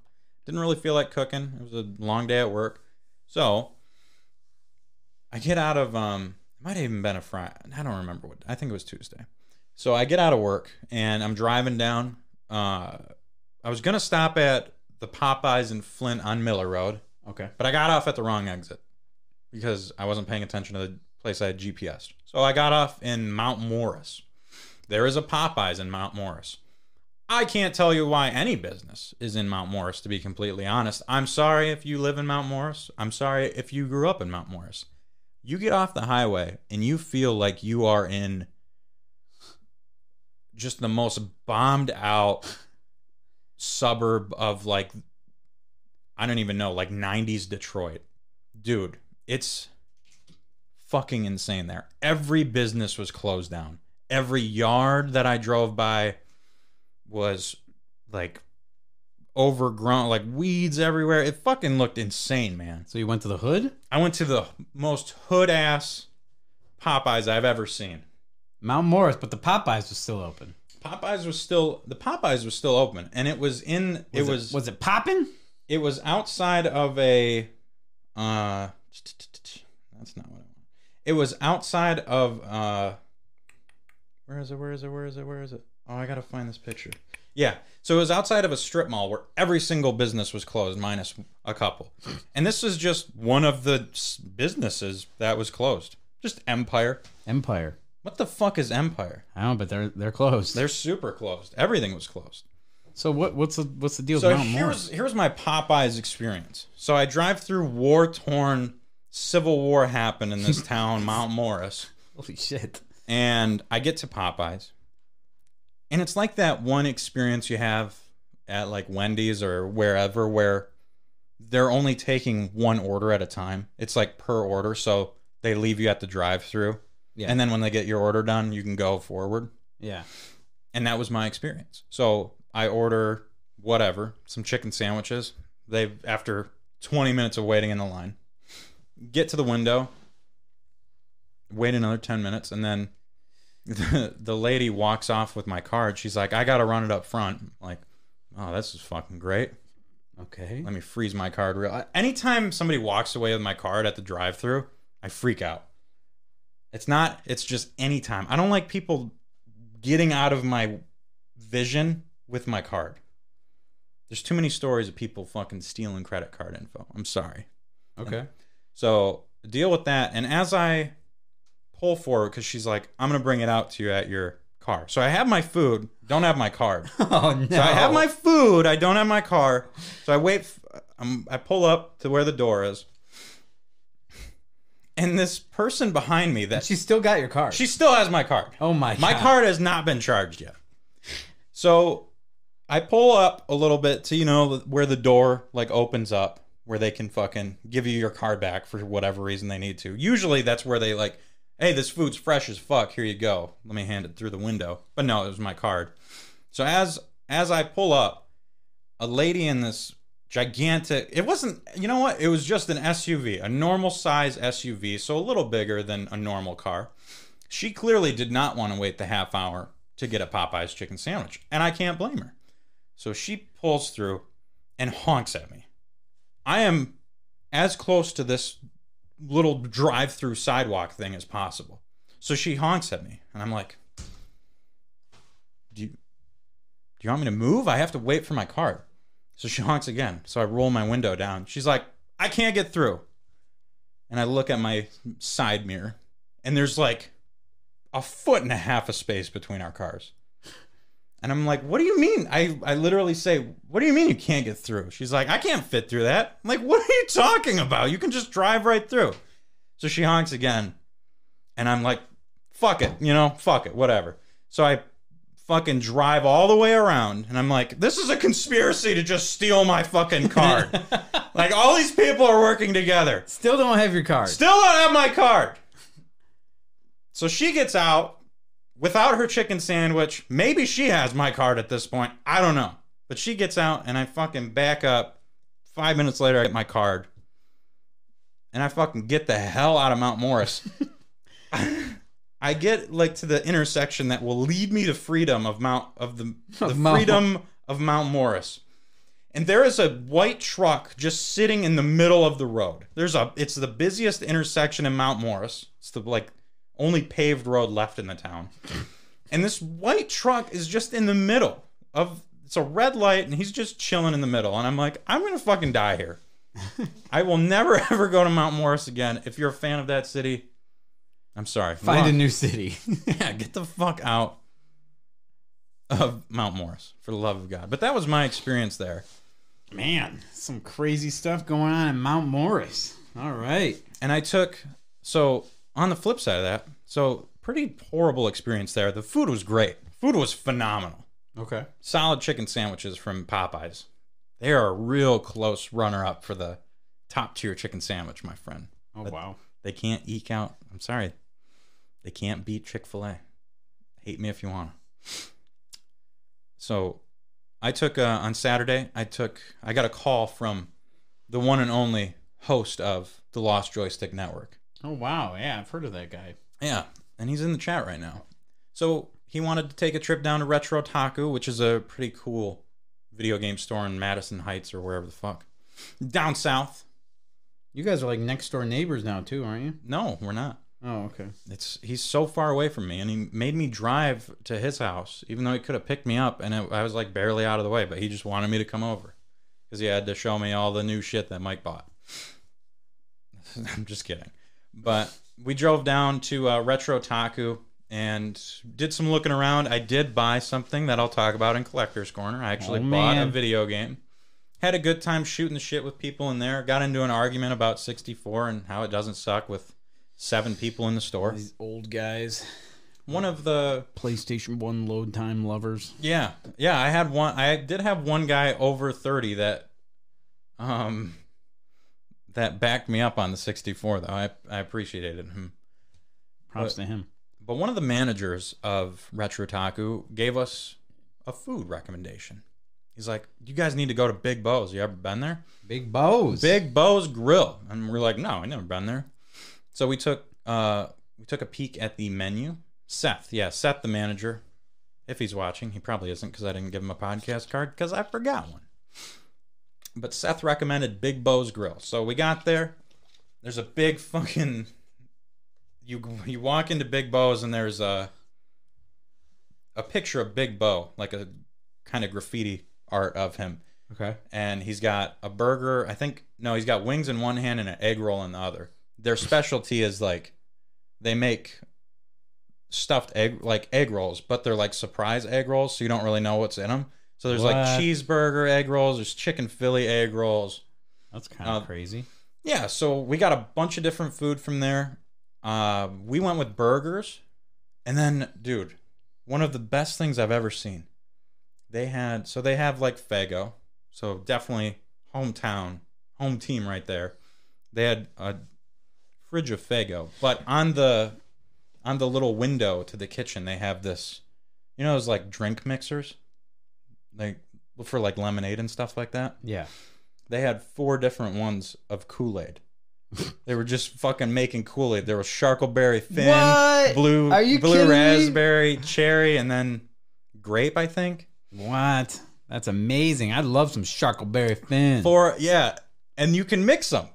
didn't really feel like cooking. It was a long day at work. So, I get out of, um, it might have even been a Friday. I don't remember what, I think it was Tuesday. So, I get out of work and I'm driving down. Uh, I was gonna stop at the Popeyes in Flint on Miller Road, Okay. but I got off at the wrong exit because I wasn't paying attention to the place I had GPS. So I got off in Mount Morris. There is a Popeyes in Mount Morris. I can't tell you why any business is in Mount Morris, to be completely honest. I'm sorry if you live in Mount Morris. I'm sorry if you grew up in Mount Morris. You get off the highway and you feel like you are in just the most bombed out suburb of like I don't even know, like 90s Detroit. Dude, it's fucking insane there. Every business was closed down. Every yard that I drove by was like overgrown, like weeds everywhere. It fucking looked insane, man. So you went to the hood, I went to the most hood ass Popeyes I've ever seen. Mount Morris, but the Popeyes was still open. Popeyes was still the Popeyes was still open, and it was in it was was it popping? it was outside of a uh that's not what I want. It was outside of uh where is it? Where is it? Where is it? Where is it? Oh, I gotta find this picture. Yeah. So it was outside of a strip mall where every single business was closed, minus a couple. And this is just one of the businesses that was closed. Just Empire. Empire. What the fuck is Empire? I don't know, but they're they're closed. They're super closed. Everything was closed. so what what's the what's the deal So with Mount here's here's my Popeyes experience. So I drive through war torn, civil war happened in this town, Mount Morris, Holy shit. and I get to Popeyes, and it's like that one experience you have at like Wendy's or wherever where they're only taking one order at a time. It's like per order, so they leave you at the drive-through, Yeah. and then when they get your order done, you can go forward. Yeah. and that was my experience. So I order whatever, some chicken sandwiches. They after 20 minutes of waiting in the line, get to the window, wait another 10 minutes, and then the, the lady walks off with my card. She's like, I gotta run it up front. I'm like, oh, this is fucking great. Okay. Let me freeze my card real. Anytime somebody walks away with my card at the drive-through, I freak out. It's not. It's just anytime. I don't like people getting out of my vision with my card. There's too many stories of people fucking stealing credit card info. I'm sorry. Okay. So deal with that. And as I pull forward, because she's like, I'm gonna bring it out to you at your car. So I have my food, don't have my card. Oh no. So I have my food. I don't have my car. So I wait. f- I'm, I pull up to where the door is, and this person behind me that She still got your card. she still has my card. oh my. My God. card has not been charged yet. So I pull up a little bit to you know where the door like opens up where they can fucking give you your card back for whatever reason they need to. Usually that's where they like, hey, this food's fresh as fuck. Here you go. Let me hand it through the window. But no, it was my card. So as as I pull up, a lady in this gigantic it wasn't you know what it was just an suv a normal size suv so a little bigger than a normal car she clearly did not want to wait the half hour to get a Popeye's chicken sandwich, and I can't blame her. So she pulls through and honks at me. I am as close to this little drive-through sidewalk thing as possible. So she honks at me, and I'm like, "Do you, do you want me to move? I have to wait for my card." So she honks again. So I roll my window down. She's like, "I can't get through." And I look at my side mirror, and there's like a foot and a half of space between our cars. And I'm like, what do you mean? I, I literally say, what do you mean you can't get through? She's like, I can't fit through that. I'm like, what are you talking about? You can just drive right through. So she honks again. And I'm like, fuck it, you know, fuck it, whatever. So I fucking drive all the way around and I'm like, this is a conspiracy to just steal my fucking card. like all these people are working together. Still don't have your card. Still don't have my card. So she gets out without her chicken sandwich. Maybe she has my card at this point. I don't know. But she gets out and I fucking back up. Five minutes later, I get my card. And I fucking get the hell out of Mount Morris. I get like to the intersection that will lead me to freedom of Mount of the, the Mount- freedom of Mount Morris. And there is a white truck just sitting in the middle of the road. There's a it's the busiest intersection in Mount Morris. It's the like only paved road left in the town. And this white truck is just in the middle of it's a red light and he's just chilling in the middle. And I'm like, I'm gonna fucking die here. I will never ever go to Mount Morris again. If you're a fan of that city, I'm sorry. Find a new city. yeah, get the fuck out of Mount Morris for the love of God. But that was my experience there. Man, some crazy stuff going on in Mount Morris. All right. And I took so on the flip side of that, so pretty horrible experience there. The food was great. Food was phenomenal. Okay. Solid chicken sandwiches from Popeyes. They are a real close runner up for the top tier chicken sandwich, my friend. Oh But- wow. They can't eke out. I'm sorry. They can't beat Chick fil A. Hate me if you want to. So I took, uh, on Saturday, I took, I got a call from the one and only host of the Lost Joystick Network. Oh wow. Yeah, I've heard of that guy. Yeah, and he's in the chat right now. So he wanted to take a trip down to Retro Taku, which is a pretty cool video game store in Madison Heights or wherever the fuck. Down south. You guys are like next door neighbors now too, aren't you? No, we're not. Oh, okay. It's he's so far away from me, and he made me drive to his house, even though he could have picked me up, and it, I was like barely out of the way. But he just wanted me to come over because he had to show me all the new shit that Mike bought. I'm just kidding, but we drove down to uh, Retro Taku and did some looking around. I did buy something that I'll talk about in Collector's Corner. I actually Oh, bought a video game. Had a good time shooting the shit with people in there. Got into an argument about 64 and how it doesn't suck with seven people in the store. These old guys, One of the PlayStation One load time lovers. yeah yeah I had one I did have one guy over 30 that um that backed me up on the 64 though I I appreciated him Props But- to him. but one of the managers of Retro Taku gave us a food recommendation. He's like, "You guys need to go to Big Bo's. You ever been there?" Big Bows. Big Bo's Grill, and we're like, "No, I never been there." So we took uh we took a peek at the menu. Seth, yeah, Seth, the manager. If he's watching, he probably isn't because I didn't give him a podcast card because I forgot one. But Seth recommended Big Bo's Grill, so we got there. There's a big fucking. You you walk into Big Bo's and there's a a picture of Big Bo, like a kind of graffiti art of him Okay. and he's got a burger. I think no, he's got wings in one hand and an egg roll in the other. Their specialty is like they make stuffed egg like egg rolls, but they're like surprise egg rolls, so you don't really know what's in them. So there's like What? cheeseburger egg rolls, there's chicken Philly egg rolls. That's kind of Uh, crazy. Yeah, so we got a bunch of different food from there. Uh, we went with burgers, and then, dude, one of the best things I've ever seen. They had so they have like Faygo, so definitely hometown, home team right there. They had a fridge of Faygo, but on the on the little window to the kitchen, they have this, you know, those like drink mixers, like for like lemonade and stuff like that Yeah. they had four different ones of Kool Aid. they were just fucking making Kool Aid. There was Sharkleberry Fin, What? blue, Are you blue kidding me? raspberry, cherry, and then grape. I think What? That's amazing. I'd love some Sharkleberry Fin. four. Yeah, and you can mix them.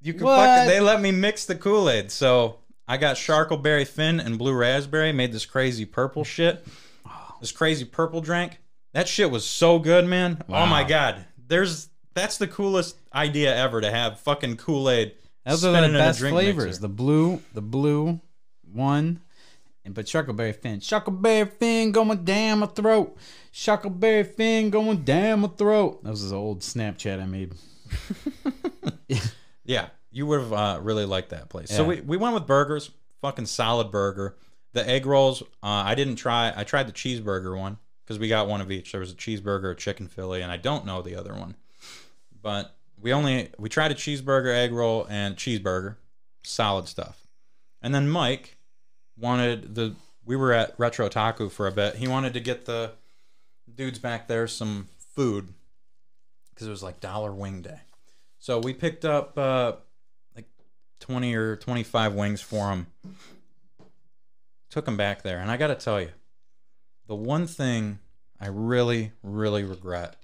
You can What? fucking. They let me mix the Kool Aid, so I got Sharkleberry Fin and blue raspberry. Made this crazy purple shit. This crazy purple drink. That shit was so good, man. Oh my god. There's that's the coolest idea ever to have fucking Kool Aid. Those are the best flavors. The blue, the blue one, and but Shuckleberry Fin. Shuckleberry Fin going down my throat. Shuckleberry Fin going down my throat. That was an old Snapchat I made. Yeah, you would have uh, really liked that place. So we, we went with burgers, fucking solid burger. The egg rolls, uh, I didn't try. I tried the cheeseburger one because we got one of each. There was a cheeseburger, a chicken Philly, and I don't know the other one. But we only we tried a cheeseburger, egg roll, and cheeseburger, solid stuff. And then Mike wanted the. We were at Retro Taku for a bit. He wanted to get the dudes back there some food because it was like dollar wing day. So we picked up uh, like 20 or 25 wings for him. Took him back there. And I got to tell you, the one thing I really, really regret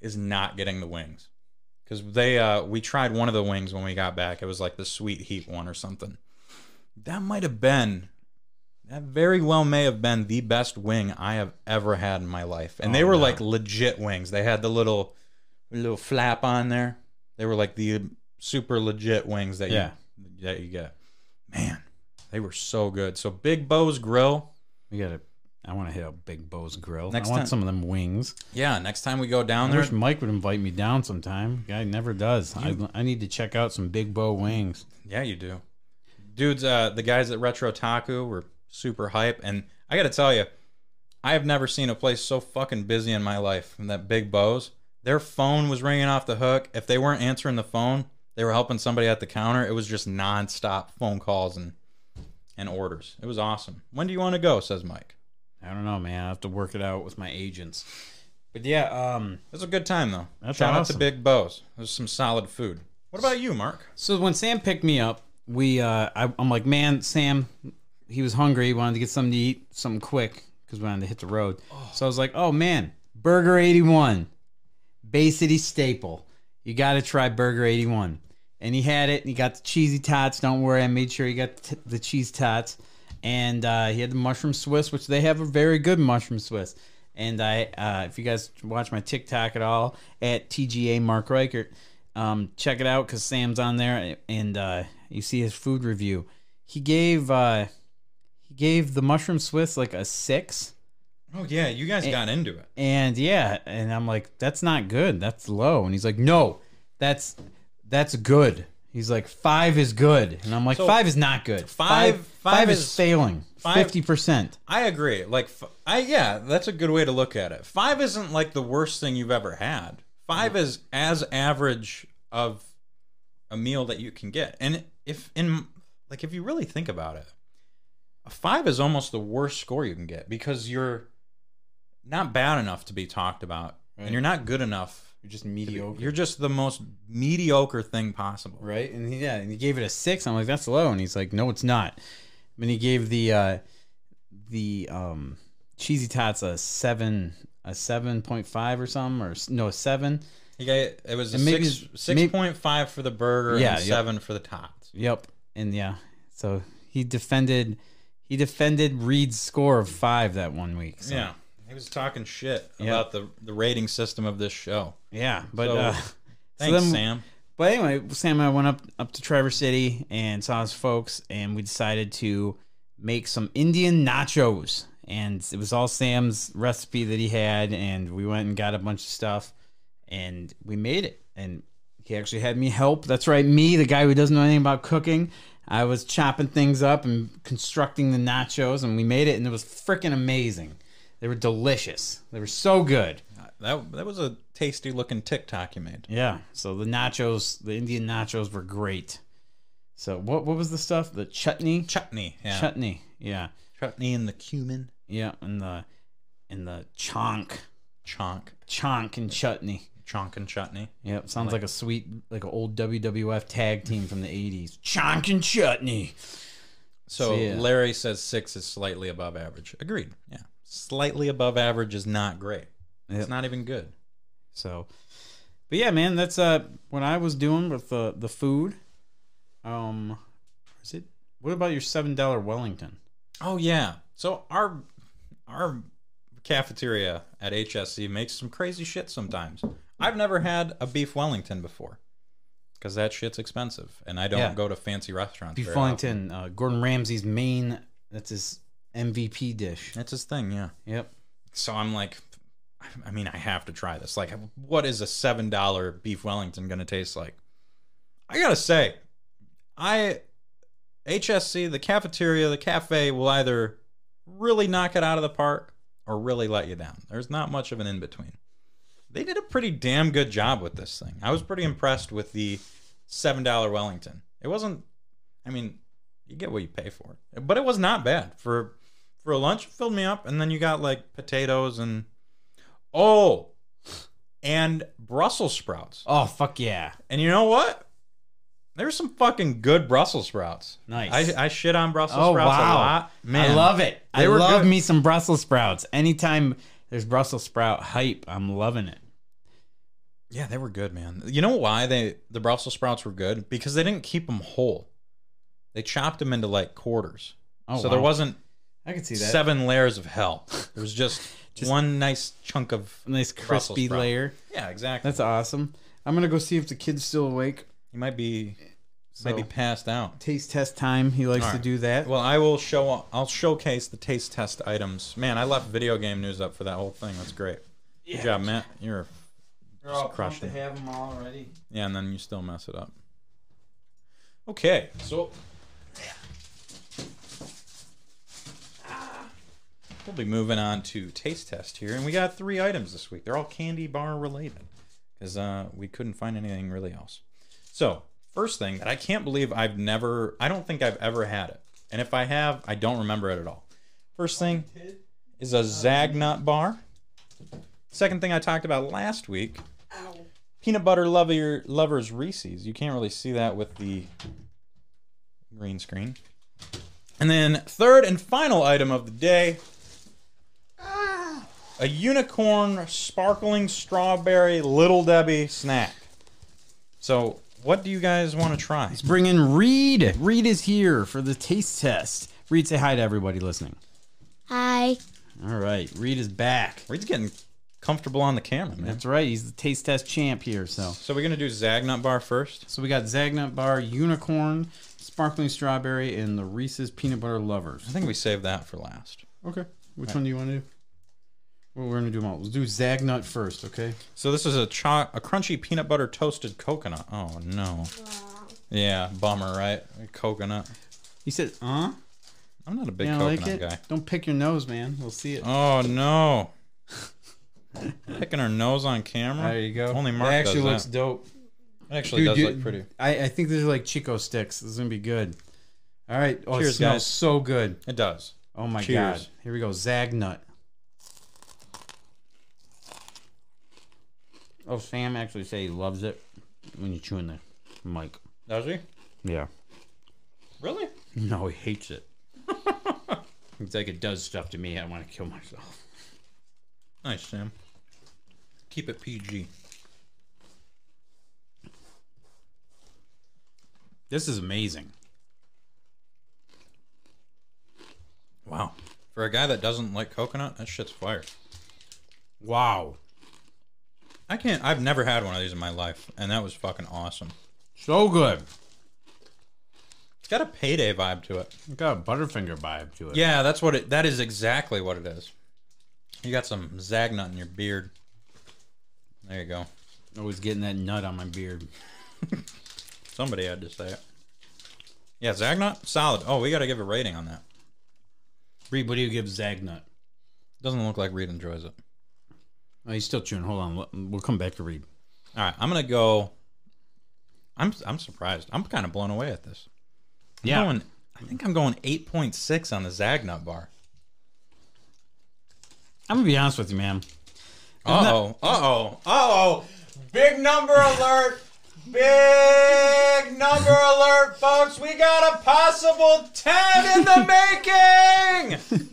is not getting the wings. Because they, uh, we tried one of the wings when we got back. It was like the sweet heat one or something. That might have been, that very well may have been the best wing I have ever had in my life. And they Oh, were no. like legit wings. They had the little, little flap on there. They were like the super legit wings that Yeah. you that you get. Man, they were so good. So Big Bo's Grill. We gotta. I want to hit up Big Bo's Grill. Next I want time- some of them wings. Yeah, next time we go down I there, wish Mike would invite me down sometime. Guy never does. I, I need to check out some Big Bo wings. yeah, you do. Dudes, uh, the guys at Retro Taku were super hype, and I got to tell you, I have never seen a place so fucking busy in my life than that Big Bo's. Their phone was ringing off the hook. If they weren't answering the phone, they were helping somebody at the counter. It was just nonstop phone calls and and orders. It was awesome. When do you want to go? Says Mike. I don't know, man. I have to work it out with my agents. But yeah, um, It was a good time though. That's Shout out to. Big Bo's. There's some solid food. What about you, Mark? So when Sam picked me up, we uh, I, I'm like, man, Sam, he was hungry. He wanted to get something to eat, something quick, because we wanted to hit the road. So I was like, oh man, Burger 81, Bay City staple. You got to try Burger 81. And he had it, and he got the cheesy tots. Don't worry, I made sure he got t- the cheese tots. And uh, he had the mushroom Swiss, which they have a very good mushroom Swiss. And I, uh, if you guys watch my TikTok at all, at TGA Mark Reichert, um, check it out because Sam's on there, and uh, you see his food review. He gave uh, he gave the mushroom Swiss like a six, Oh yeah, you guys got into it. and yeah, and I'm like, that's not good. That's low. And he's like, no, that's that's good. He's like, five is good, and I'm like, So, five is not good. five- five, five is, is- failing. Fifty percent. I agree. Like, f- I yeah, that's a good way to look at it. Five isn't like the worst thing you've ever had. Five is as average of a meal that you can get. And if in like if you really think about it, a five is almost the worst score you can get because you're not bad enough to be talked about, Right. and you're not good enough. You're just mediocre. You're just the most mediocre thing possible. right? And he, yeah, and he gave it a six. I'm like, that's low, and he's like, no, it's not. And he gave the uh, the um, cheesy tots a seven, a seven point five or something, or no, a seven. He got it was a maybe six six point five for the burger Yeah, and yep. seven for the tots. Yep, and yeah, so he defended he defended Reed's score of five that one week. So, Yeah, he was talking shit Yeah. about the the rating system of this show. yeah, but So, uh, Thanks, then- Sam. But anyway, Sam and I went up up to Traverse City and saw his folks, and we decided to make some Indian nachos. And it was all Sam's recipe that he had, and we went and got a bunch of stuff, and we made it. And he actually had me help. That's right, me, the guy who doesn't know anything about cooking. I was chopping things up and constructing the nachos, and we made it, and it was freaking amazing. They were delicious. They were so good. Uh, that that was a tasty looking TikTok you made. Yeah. So the nachos, the Indian nachos were great. So what what was the stuff? The chutney? Chutney, yeah, Chutney. Yeah. chutney and the cumin, Yeah. And the and the chonk. chonk, Chonk and chutney. chonk and chutney. Yep. Sounds like, a sweet like an old WWF tag team from the eighties. Chonk and chutney. So So, yeah. Larry says six is slightly above average. Agreed. Yeah, slightly above average is not great. Yep. It's not even good. So but yeah, man, that's uh what I was doing with the the food. Um is it what about your seven dollar Wellington? Oh yeah. So our our cafeteria at HSC makes some crazy shit sometimes. I've never had a beef Wellington before because that shit's expensive, and I don't Yeah. go to fancy restaurants. Beef. Wellington, uh, Gordon Ramsay's main. That's his MVP dish. That's his thing, yeah. Yep. So I'm like, I mean, I have to try this. Like, what is a seven dollar beef Wellington gonna taste like? I gotta say, I HSC the cafeteria, the cafe will either really knock it out of the park or really let you down. There's not much of an in between. They did a pretty damn good job with this thing. I was pretty impressed with the seven dollar Wellington. It wasn't. I mean, you get what you pay for, but it was not bad for for a lunch. Filled me up, and then you got like potatoes and oh, and Brussels sprouts. Oh fuck yeah! And you know what? There's some fucking good Brussels sprouts. Nice. I, I shit on Brussels Oh sprouts wow! a lot. Man, I love it. I love good. me some Brussels sprouts. Anytime there's Brussels sprout hype, I'm loving it. Yeah, they were good, man. You know why they the Brussels sprouts were good? Because they didn't keep them whole. They chopped them into like quarters. Oh, so there wasn't I can see that. seven layers of hell. There was just, Just- one nice chunk of A nice crispy layer. yeah, exactly. That's awesome. I'm gonna go see if the kid's still awake. he might be might be passed out. Taste test time. He likes All to do that. Well, I will show. I'll showcase the taste test items. Man, I left video game news up for that whole thing. That's great. Good job, Matt. You're They're all just crushed pumped to have them all already. yeah, and then you still mess it up. Okay, so we'll be moving on to taste test here, and we got three items this week. They're all candy bar related because uh, we couldn't find anything really else. So first thing that I can't believe I've never. I don't think I've ever had it, and if I have, I don't remember it at all. First thing is a Zagnut bar. Second thing I talked about last week peanut butter lover lovers Reese's. You can't really see that with the green screen. And then third and final item of the day, a unicorn sparkling strawberry little Debbie snack. So, what do you guys want to try? Let's bring in Reed. Reed is here for the taste test. Reed, say hi to everybody listening. Hi. All right, Reed is back. Reed's getting comfortable on the camera, man. That's right. He's the taste test champ here. So, So we're gonna do Zagnut bar first. so we got Zagnut Bar, Unicorn, Sparkling Strawberry, and the Reese's Peanut Butter Lovers. I think we saved that for last. Okay. Which one do you want to do? Well, we're gonna do them all. Let's do Zagnut first, okay? So this is a cho- a crunchy peanut butter toasted coconut. Oh no. Yeah, bummer, right? Coconut. He said, "Uh." I'm not a big You coconut like it? guy. Don't pick your nose, man. We'll see it. Oh no. Picking her nose on camera. there you go. Only Mark That actually does looks that. dope. It actually Dude, does you- look pretty. I, I think these are like Chick-O-Sticks. This is gonna be good. All right. Oh, it Cheers, smells guys. so good. It does. Oh my Cheers. god. Here we go. Zagnut. Oh, Sam actually say he loves it when you chew in the mic. Does he? Yeah. Really? No, he hates it. it's like it does stuff to me. I want to kill myself. Nice, Sam. Keep it PG. This is amazing. Wow. For a guy that doesn't like coconut, that shit's fire. Wow. I can't. I've never had one of these in my life, and that was fucking awesome. So good. It's got a payday vibe to it. It got a Butterfinger vibe to it. Yeah, that's what it. That is exactly what it is. You got some Zagnut in your beard. There you go. Always getting that nut on my beard. Somebody had to say it. Yeah, zagnut, solid. Oh, we got to give a rating on that. Reed, what do you give Zagnut? Doesn't look like Reed enjoys it. Oh, he's still chewing. Hold on. We'll- come back to Reed. All right, I'm gonna go. I'm I'm surprised. I'm kind of blown away at this. I'm Yeah. going, I think I'm going 8.6 on the zagnut bar. I'm going to be honest with you, man. Uh oh. Uh oh. Uh oh. Big number alert. Big number alert, folks. We got a possible 10 in the making.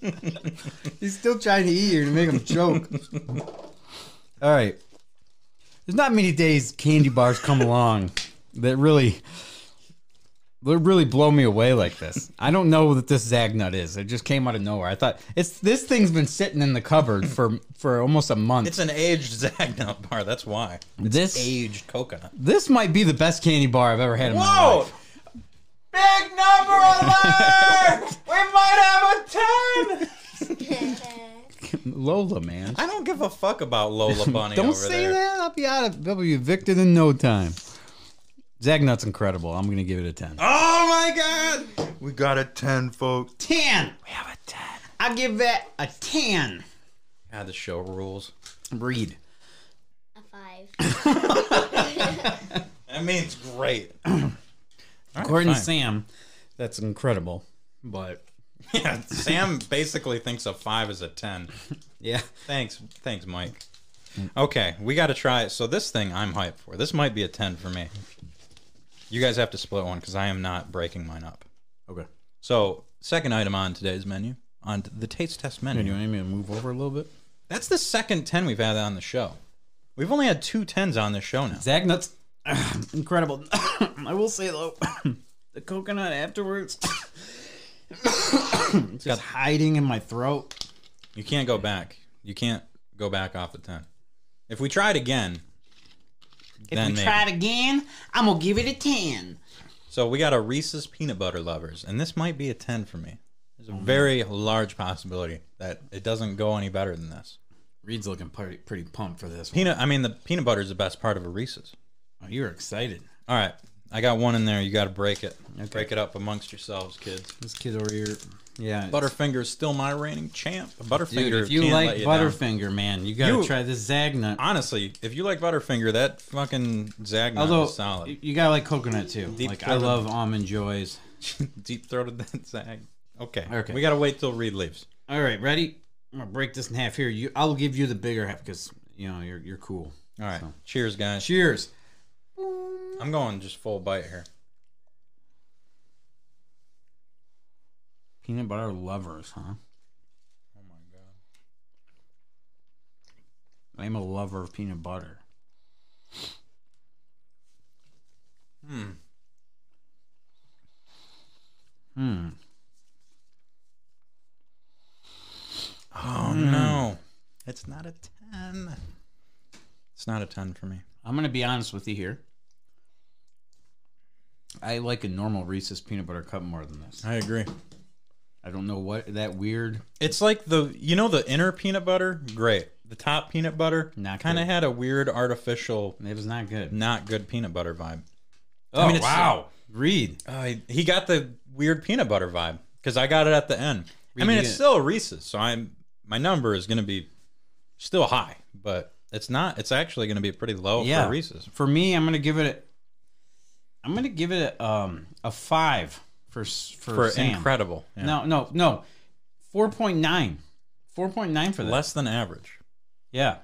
He's still trying to eat here to make him choke. All right. There's not many days candy bars come along that really that really blow me away like this. I don't know what this Zagnut is. It just came out of nowhere. I thought it's this thing's been sitting in the cupboard for for almost a month. It's an aged zagnut bar. That's why. this Aged coconut. this might be the best candy bar I've ever had in my Whoa! Life. Big number alert! we might have a 10! Lola, man. I don't give a fuck about Lola Bunny Don't over say there. that. I'll be out of I'll be evicted in no time. Zagnut's incredible. I'm gonna give it a ten. Oh my god! We got a 10, folks. 10. We have a 10. I'll give that a 10. God, the show rules. Reed. A five. That means great. All right, According to fine. Sam, that's incredible. But Yeah, Sam basically thinks a 5 is a 10. yeah. Thanks, thanks, Mike. Okay, we got to try it. So this thing I'm hyped for. This might be a 10 for me. You guys have to split one because I am not breaking mine up. Okay. So, second item on today's menu, on the taste test menu. Do you want me to move over a little bit? That's the second 10 we've had on the show. We've only had two tens on this show now. Zagnut's incredible. I will say though, the coconut afterwards, it's just hiding in my throat. You can't go back. You can't go back off the 10. If we tried again, If then we maybe. try it again, I'm gonna give it a ten. So we got a Reese's peanut butter lovers, and this might be a 10 for me. There's a mm. very large possibility that it doesn't go any better than this. Reed's looking pretty pretty pumped for this. One. Peanut, I mean, the peanut butter is the best part of a Reese's. Oh, you're excited. All right, I got one in there. You got to break it. Break it up amongst yourselves, kids. This kid over here, yeah. Butterfinger is still my reigning champ. Butterfinger, Dude, if you like you down. Butterfinger, man, you gotta You- try this Zagnut. honestly, if you like Butterfinger, that fucking Zagnut Although is solid. you gotta like coconut too. Deep like I love almond joys. Deep throated that Zag. Okay. Okay. We got to wait till Reed leaves. All right, ready? I'm gonna break this in half here. You, I'll give you the bigger half because you know you're you're cool. All right. So. Cheers, guys. Cheers. I'm going just full bite here. Peanut butter lovers, huh? Oh my god. I'm a lover of peanut butter. Hmm. Hmm. Oh no. It's not a 10. It's not a 10 for me. I'm gonna be honest with you here. I like a normal Reese's peanut butter cup more than this. I agree. I don't know what that weird. It's like the you know the inner peanut butter, great. The top peanut butter Not kind of good. had a weird artificial It was not good. not good peanut butter vibe. Oh mean, it's- wow! Reed. Uh, he got the weird peanut butter vibe because I got it at the end. I mean, it's still a Reese's, so I'm my number is going to be still high, but it's not. It's actually going to be pretty low Yeah. for Reese's. For me, I'm gonna give it. A, I'm gonna give it a, um a five for for for, for Sam. incredible. Yeah. No, no, no. 4.9. 4.9 for that. less than average. Yeah.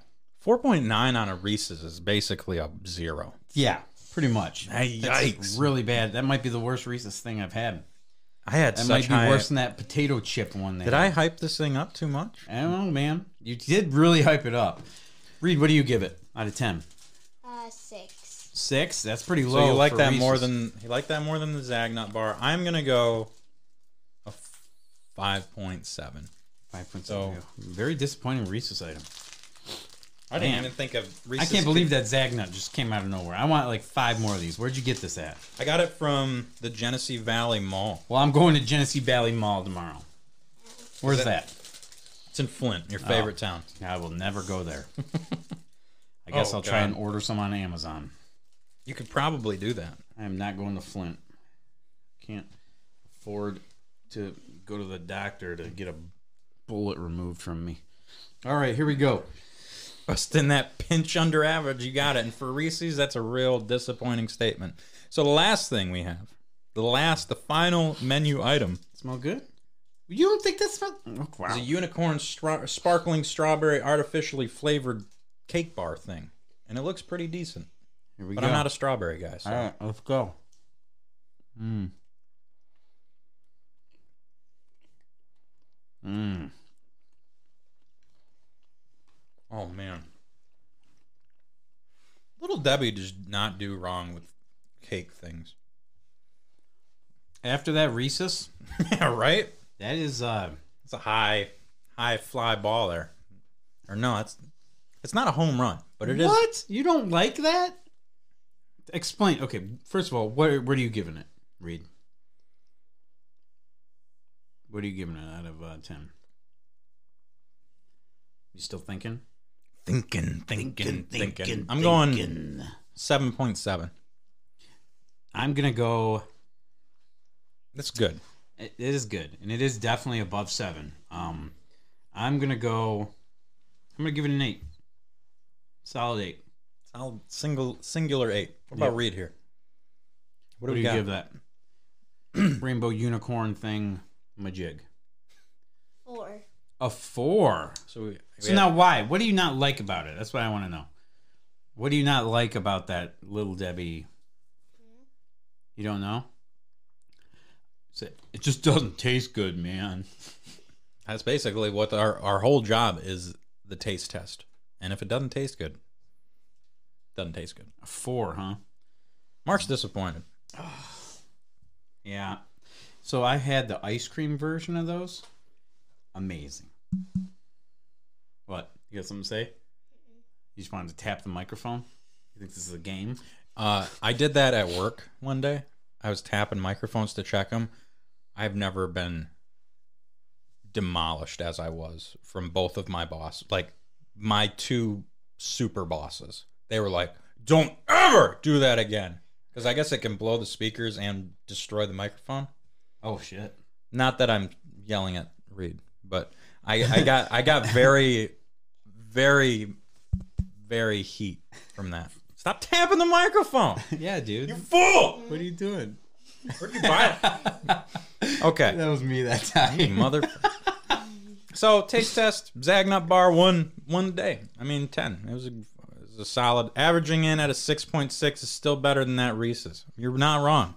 4.9 on a Reese's is basically a zero. Yeah, pretty much. Hey, That's yikes. really bad. That might be the worst Reese's thing I've had. I had That such might be high. worse than that potato chip one. They Did I hype this thing up too much? I don't know, man. You did really hype it up. Reed, what do you give it out of 10? Uh, six. Six? That's pretty low. So you like that more than you like that more than the Zagnut bar. I'm gonna go a five point seven. Five points. So- very disappointing Reese's item. I didn't Man. even think of. Reese's I can't believe that Zagnut just came out of nowhere. I want like five more of these. Where'd you get this at? I got it from the Genesee Valley Mall. Well, I'm going to Genesee Valley Mall tomorrow. Where's that? It's in Flint, your oh. favorite town. I will never go there. I guess Oh, I'll try and order some on Amazon. You could probably do that. I am not going to Flint. Can't afford to go to the doctor to get a bullet removed from me. All right, here we go. Busting that pinch under average, you got it. And for Reese's, that's a real disappointing statement. So the last thing we have, the last, the final menu item Smell good? You don't think that smells? Oh, wow. is a unicorn stra- sparkling strawberry artificially flavored cake bar thing, and it looks pretty decent. Here we But go. I'm not a strawberry guy, so All right, let's go. Mmm. Mmm. oh man. Little Debbie does not do wrong with cake things. After that Reese's, yeah, right. that is uh It's a high, high fly ball there. Or no, it's it's not a home run, but it is. what? You don't like that? Explain. Okay, first of all, what what are you giving it, Reed? What are you giving it out of uh, ten? You still thinking? Thinking, thinking, thinking. I'm going seven point seven. I'm gonna go. That's good. It it is good, and it is definitely above seven. Um, I'm gonna go. I'm gonna give it an eight. Solid eight. I'll single singular eight. What about Yeah. Reed here? What, do do we you got? give that? Rainbow unicorn thing, majig. Four. A four. So we, So now, why? What do you not like about it? That's what I want to know. What do you not like about that little Debbie? Hmm? You don't know. Say, It just doesn't taste good, man. that's basically what our our whole job is the taste test. And if it doesn't taste good, doesn't taste good. A four, huh? Mark's disappointed. Yeah. So I had the ice cream version of those. Amazing. What? You got something to say? You just wanted to tap the microphone? You think this is a game? Uh, I did that at work one day. I was tapping microphones to check them. I've never been demolished as I was from both of my boss, like my two super bosses. They were like, "Don't ever do that again," because I guess it can blow the speakers and destroy the microphone. Oh shit. Not that I'm yelling at Reed, but I, I got I got very, very, very heat from that. Stop tapping the microphone. Yeah, dude. You fool! what are you doing? Where'd you buy it? okay, That was me that you time. mother. So taste test, Zagnut bar one one day. I mean ten. It was a, was a solid. Averaging in at a six point six is still better than that Reese's. You're not wrong.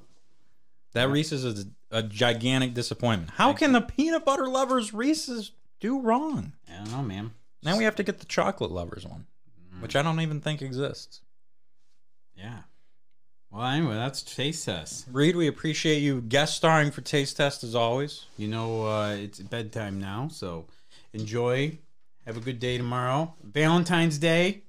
That Reese's is a, a gigantic disappointment. How can the peanut butter lovers Reese's do wrong? I don't know, man. Now we have to get the chocolate lovers one, which I don't even think exists. Yeah. Well, anyway, that's taste test. Reed, we appreciate you guest starring for Taste Test as always. You know, uh, it's bedtime now, so enjoy. Have a good day tomorrow. Valentine's Day.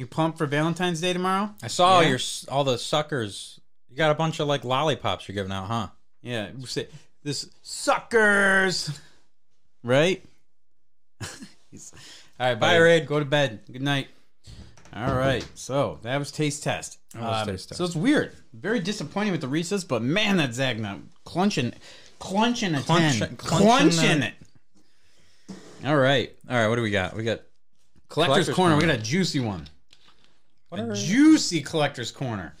You pumped for Valentine's Day tomorrow? I saw Yeah. your all the suckers. You got a bunch of like lollipops you're giving out, huh? Yeah. say, This suckers. Right? All right, Bye, Raid. Go to bed. Good night. All right. So that was taste test. Um, That was taste test. So it's weird. Very disappointing with the Reese's, but man, that Zagnut clunching, clunching a Clunch- ten, clunching it. All right. All right, what do we got? We got Collector's, Collector's corner. We got a juicy one. What a juicy collector's corner.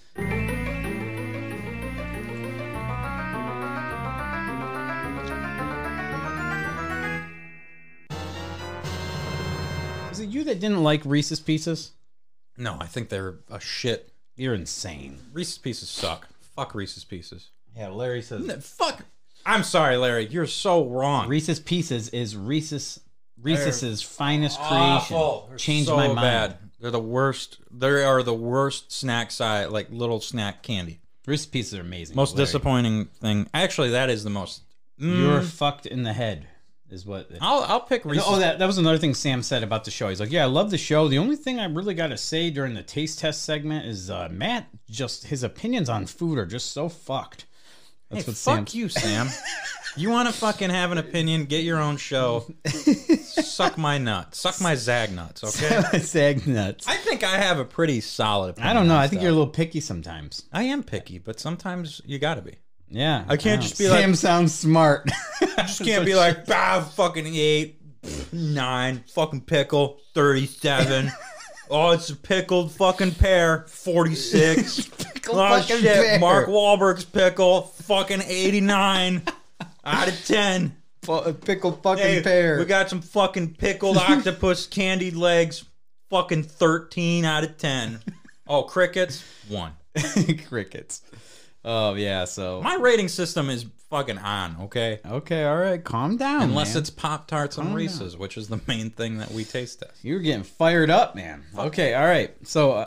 Is it you that didn't like Reese's Pieces? No, I think they're a shit. You're insane. Reese's Pieces suck. Fuck Reese's Pieces. Yeah, Larry says. No, fuck. I'm sorry, Larry. You're so wrong. Reese's Pieces is Reese's Reese's finest creation. Awful. They're Changed so my mind. bad. They're the worst. They are the worst snack side, like little snack candy. Reese's Pieces are amazing. Most Larry. disappointing thing. Actually, that is the most. Mm, You're fucked in the head, is what. I'll I'll pick Reese's. Oh, that that was another thing Sam said about the show. He's like, "Yeah, I love the show. The only thing I really got to say during the taste test segment is uh, Matt just his opinions on food are just so fucked." That's Hey, what fuck Sam. you, Sam. you want to fucking have an opinion? Get your own show. Suck my nuts. Suck my Zagnuts. Okay. Zagnuts. I think I have a pretty solid. Opinion I don't know. I think stuff. you're a little picky sometimes. I am picky, but sometimes you got to be. Yeah, I can't know. just be like- Sam sounds smart. Just can't be like, ah, fucking eight, nine, fucking pickle, thirty-seven. oh, it's a pickled fucking pear, forty-six. Pickle oh fucking shit, pear. Mark Wahlberg's pickle, fucking eighty-nine out of ten. Fu- pickle fucking Hey, pear. we got some fucking pickled octopus candied legs, fucking thirteen out of ten. Oh, crickets, one. crickets. Oh yeah. So My rating system is fucking on, okay? okay, all right. Calm down. Unless man. it's Pop Tarts and Reese's, which is the main thing that we taste test. You're getting fired up, man. Okay, all right. So uh,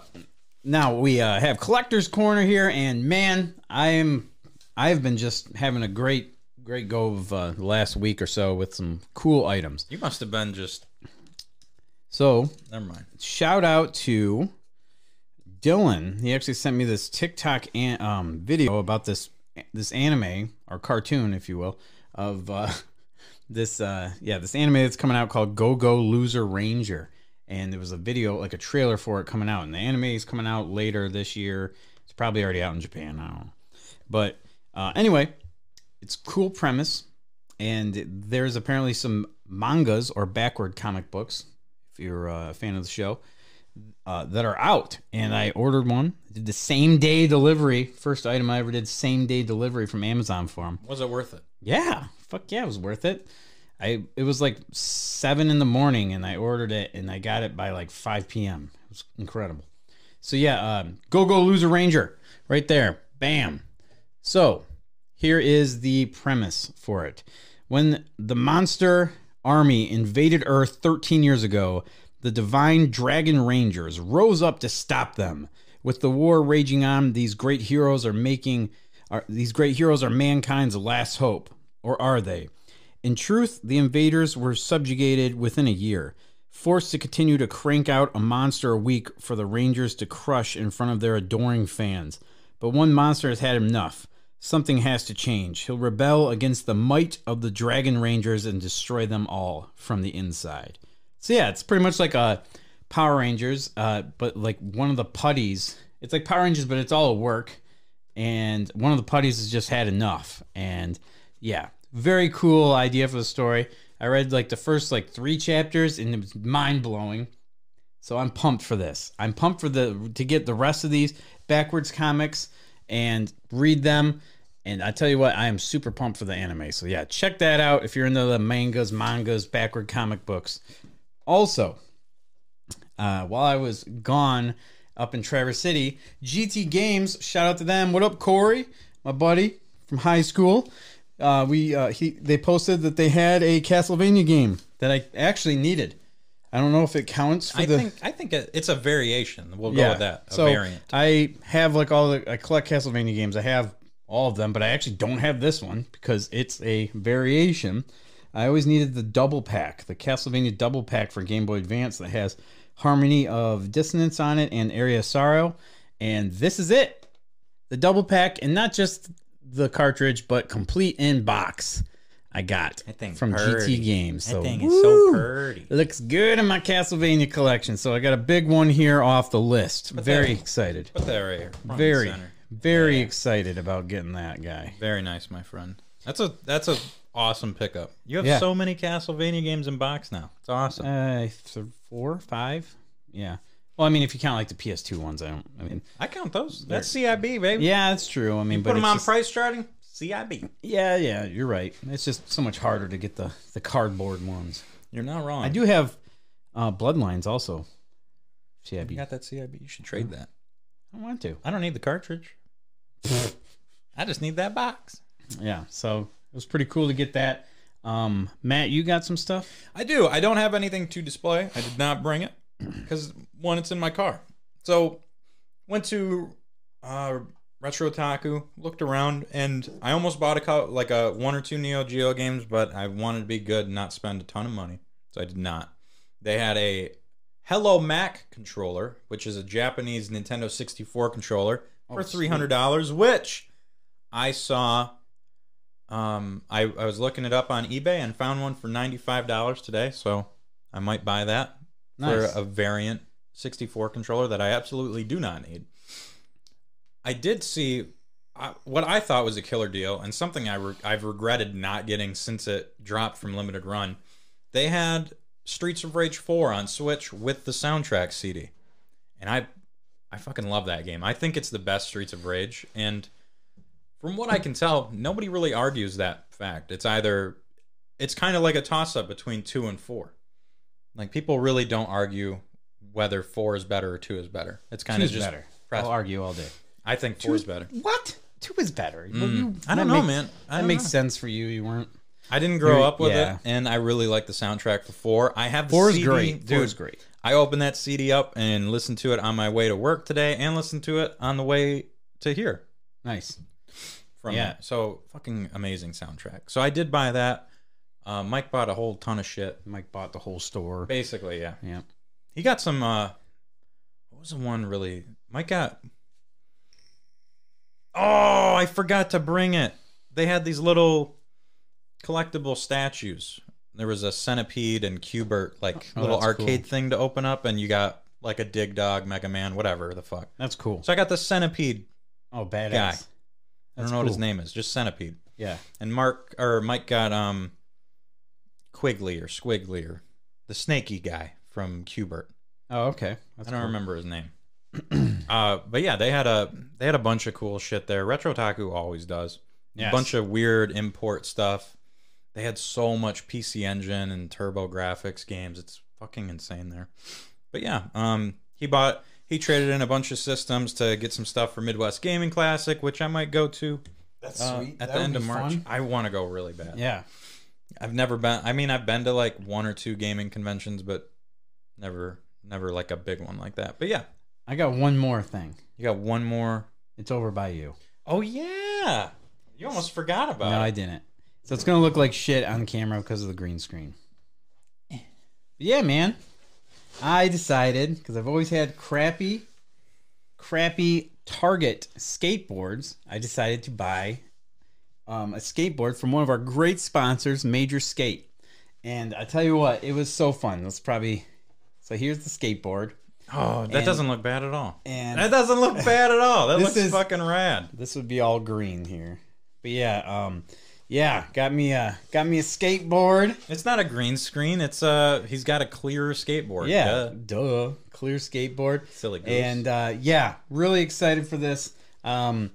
now we uh, have collector's corner here, and man, I am I've been just having a great great go of uh, last week or so with some cool items. You must have been just. So Never mind. shout out to Dylan. He actually sent me this TikTok an- um, video about this this anime or cartoon, if you will, of uh, this uh, yeah this anime that's coming out called Go Go Loser Ranger, and there was a video like a trailer for it coming out, and the anime is coming out later this year. It's probably already out in Japan. I don't know, but uh, anyway, it's cool premise, and there's apparently some mangas or backward comic books if you're uh, a fan of the show, uh, that are out. And I ordered one. Did the same day delivery. First item I ever did same day delivery from Amazon for them. Was it worth it? Yeah, fuck yeah, it was worth it. I it was like seven in the morning, and I ordered it, and I got it by like five p.m. It was incredible. So yeah, um, go go loser ranger right there, bam. So here is the premise for it. When the monster army invaded Earth 13 years ago, the divine dragon rangers rose up to stop them. With the war raging on, these great heroes are making are these great heroes are mankind's last hope, or are they? In truth, the invaders were subjugated within a year, forced to continue to crank out a monster a week for the Rangers to crush in front of their adoring fans. But one monster has had enough. Something has to change. He'll rebel against the might of the Dragon Rangers and destroy them all from the inside. So yeah, it's pretty much like a Power Rangers, uh, but like one of the putties. It's like Power Rangers, but it's all work. And one of the putties has just had enough. And yeah, very cool idea for the story. I read like the first like three chapters and it was mind blowing. So I'm pumped for this. I'm pumped for the to get the rest of these backwards comics and read them. And I tell you what, I am super pumped for the anime. So yeah, check that out if you're into the mangas, mangas, backward comic books. Also, uh, while I was gone up in Traverse City, GT Games, shout out to them. What up, Corey, my buddy from high school? Uh, we uh, he they posted that they had a Castlevania game that I actually needed. I don't know if it counts for I the think I think it's a variation. We'll go with that. A so variant. I have like all the I collect Castlevania games. I have all of them, but I actually don't have this one because it's a variation. I always needed the double pack, the Castlevania double pack for Game Boy Advance that has Harmony of Dissonance on it and Aria of Sorrow, and this is it. The double pack, and not just the cartridge, but complete in box. I got That from purty. GT Games. That So thing is so pretty. It looks good in my Castlevania collection. So I got a big one here off the list. Very that- excited. Put that right here. Very, center. Very excited about getting that guy. Very nice, my friend. That's a that's a awesome pickup. You have Yeah. so many Castlevania games in box now. It's awesome. Uh, th- four, five, yeah. Well, I mean, if you count like the PS2 ones, I don't. I mean, I count those. That's CIB, baby. yeah, that's true. I mean, but Put them on just- price charting. CIB. Yeah, yeah, you're right. It's just so much harder to get the the cardboard ones. You're not wrong. I do have Uh, Bloodlines also. CIB. You got that CIB? You should trade that. I want to. I don't need the cartridge. I just need that box. Yeah. So it was pretty cool to get that. Um, Matt, you got some stuff? I do. I don't have anything to display. I did not bring it because one, it's in my car. So went to uh, Retro Taku, looked around, and I almost bought a couple, like a one or two Neo Geo games, but I wanted to be good and not spend a ton of money, so I did not. They had a Hello Mac controller, which is a Japanese Nintendo 64 controller for Oh, three hundred dollars, which I saw. Um, I, I was looking it up on eBay and found one for ninety five dollars today, so I might buy that Nice. for a variant 64 controller that I absolutely do not need. I did see uh, what I thought was a killer deal and something I re- I've regretted not getting since it dropped from limited run. They had Streets of Rage 4 on Switch with the soundtrack CD. And I I fucking love that game. I think it's the best Streets of Rage and from what I can tell, nobody really argues that fact. It's either it's kind of like a toss up between 2 and 4. Like people really don't argue whether 4 is better or 2 is better. It's kind of just better. press- I'll argue all day. I think 4 is better. What? Two is better. Well, Mm. you- I don't know, makes- man. I That makes know. sense for you. You weren't. I didn't grow You're- up with yeah. it, and I really like the soundtrack for four. I have the Four is great. dude. Four is great. I opened that CD up and listened to it on my way to work today, and listened to it on the way to here Nice. from Yeah. So fucking amazing soundtrack. So I did buy that. Uh, Mike bought a whole ton of shit. Mike bought the whole store. Basically, yeah. Yeah. He got some. uh What was the one really? Mike got. Oh, I forgot to bring it. They had these little collectible statues. There was a centipede and Q*bert, like Oh, little arcade cool. thing to open up, and you got like a Dig Dug, Mega Man, whatever the fuck. That's cool. So I got the centipede. Oh, badass. Guy. I don't know what his name is, just centipede. Yeah. And Mark or Mike got um Quigley or Squiggly or the snaky guy from Q*bert. Oh, okay. That's I don't cool. remember his name. uh, but yeah, they had a they had a bunch of cool shit there. Retro Taku always does. Yes. A bunch of weird import stuff. They had so much PC Engine and TurboGrafx games. It's fucking insane there. But yeah, um, he bought he traded in a bunch of systems to get some stuff for Midwest Gaming Classic, which I might go to That's uh, sweet. at That the end of March. fun. I want to go really bad. Yeah. I've never been. I mean, I've been to like one or two gaming conventions, but never, never like a big one like that. But yeah, I got one more thing. you got one more. It's over by you. Oh yeah, you almost forgot about no, I didn't. So it's gonna look like shit on camera because of the green screen. But Yeah, man. I decided because I've always had crappy, crappy Target skateboards. I decided to buy um, a skateboard from one of our great sponsors, Major Skate. And I tell you what, it was so fun. Let's probably. So here's the skateboard. Oh, that And- doesn't look bad at all. And That doesn't look bad at all. That looks is- fucking rad. This would be all green here. But yeah, um, yeah, got me a got me a skateboard. It's not a green screen. It's uh, he's got a clear skateboard. Yeah, Duh. duh, clear skateboard. Silly goose. And uh, yeah, really excited for this. Um,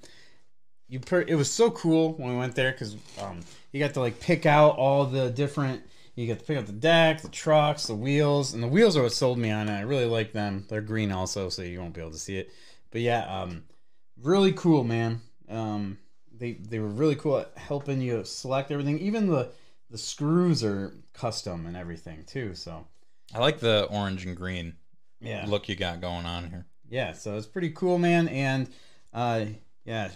you per- it was so cool when we went there because um, you got to like pick out all the different. You got to pick out the deck, the trucks, the wheels, and the wheels are what sold me on it. I really like them. They're green also, so you won't be able to see it. But yeah, um, really cool, man. Um, they they were really cool at helping you select everything. Even the the screws are custom and everything too. So I like the orange and green yeah, look you got going on here. yeah, so it's pretty cool, man. And uh, yeah,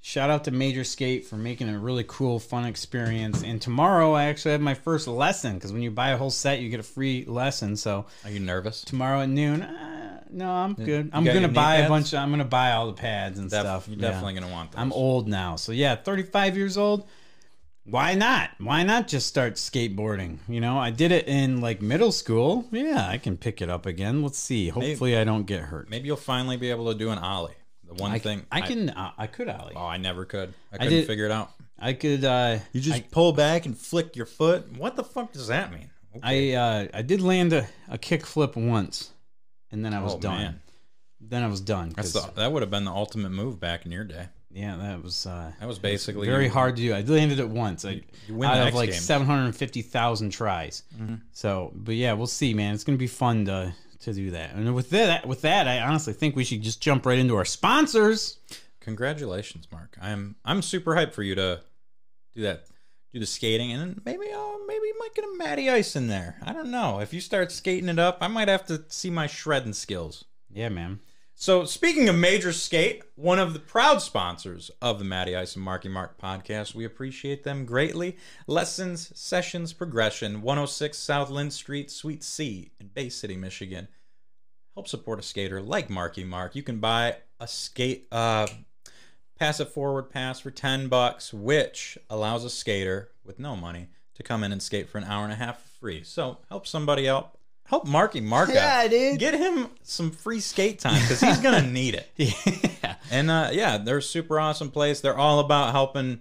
shout out to Major Skate for making a really cool, fun experience. And tomorrow, I actually have my first lesson because when you buy a whole set, you get a free lesson. So Are you nervous? tomorrow at noon, uh, no, I'm good. I'm got gonna your knee buy a pads? bunch. I'm gonna buy all the pads and Def- stuff. You're Yeah. definitely gonna want those. I'm old now, so yeah, 35 years old. Why not? Why not just start skateboarding? You know, I did it in like middle school. Yeah, I can pick it up again. Let's see. Hopefully, I don't get hurt. Maybe you'll finally be able to do an ollie. The one I, thing I can. uh, I could ollie. Oh, I never could. I couldn't did- figure it out. I could. Uh, You just I, pull back and flick your foot. What the fuck does that mean? Okay. I uh, I did land a, a kick flip once, and then I was Oh, done. man. Then I was done. That's the, that would have been the ultimate move back in your day. Yeah, that was uh, That was basically very hard to do. I landed it once. I you win out of like seven hundred fifty thousand tries. Mm-hmm. So, but yeah, we'll see, man. It's gonna be fun to to do that. And with that, with that, I honestly think we should just jump right into our sponsors. Congratulations, Mark. I'm I'm super hyped for you to do that, do the skating, and then maybe oh maybe you might get a Matty Ice in there. I don't know. If you start skating it up, I might have to see my shredding skills. Yeah, man. So, speaking of Major Skate, one of the proud sponsors of the Matty Ice and Marky Mark podcast, we appreciate them greatly. Lessons, Sessions, Progression, 106 South Lynn Street, Suite C in Bay City, Michigan. Help support a skater like Marky Mark. You can buy a skate, uh, pass a forward pass for 10 bucks, which allows a skater with no money to come in and skate for an hour and a half for free. So, help somebody out. Help Marky Mark Yeah, dude. Get him some free skate time because he's gonna need it. Yeah. And uh, yeah, they're a super awesome place. They're all about helping,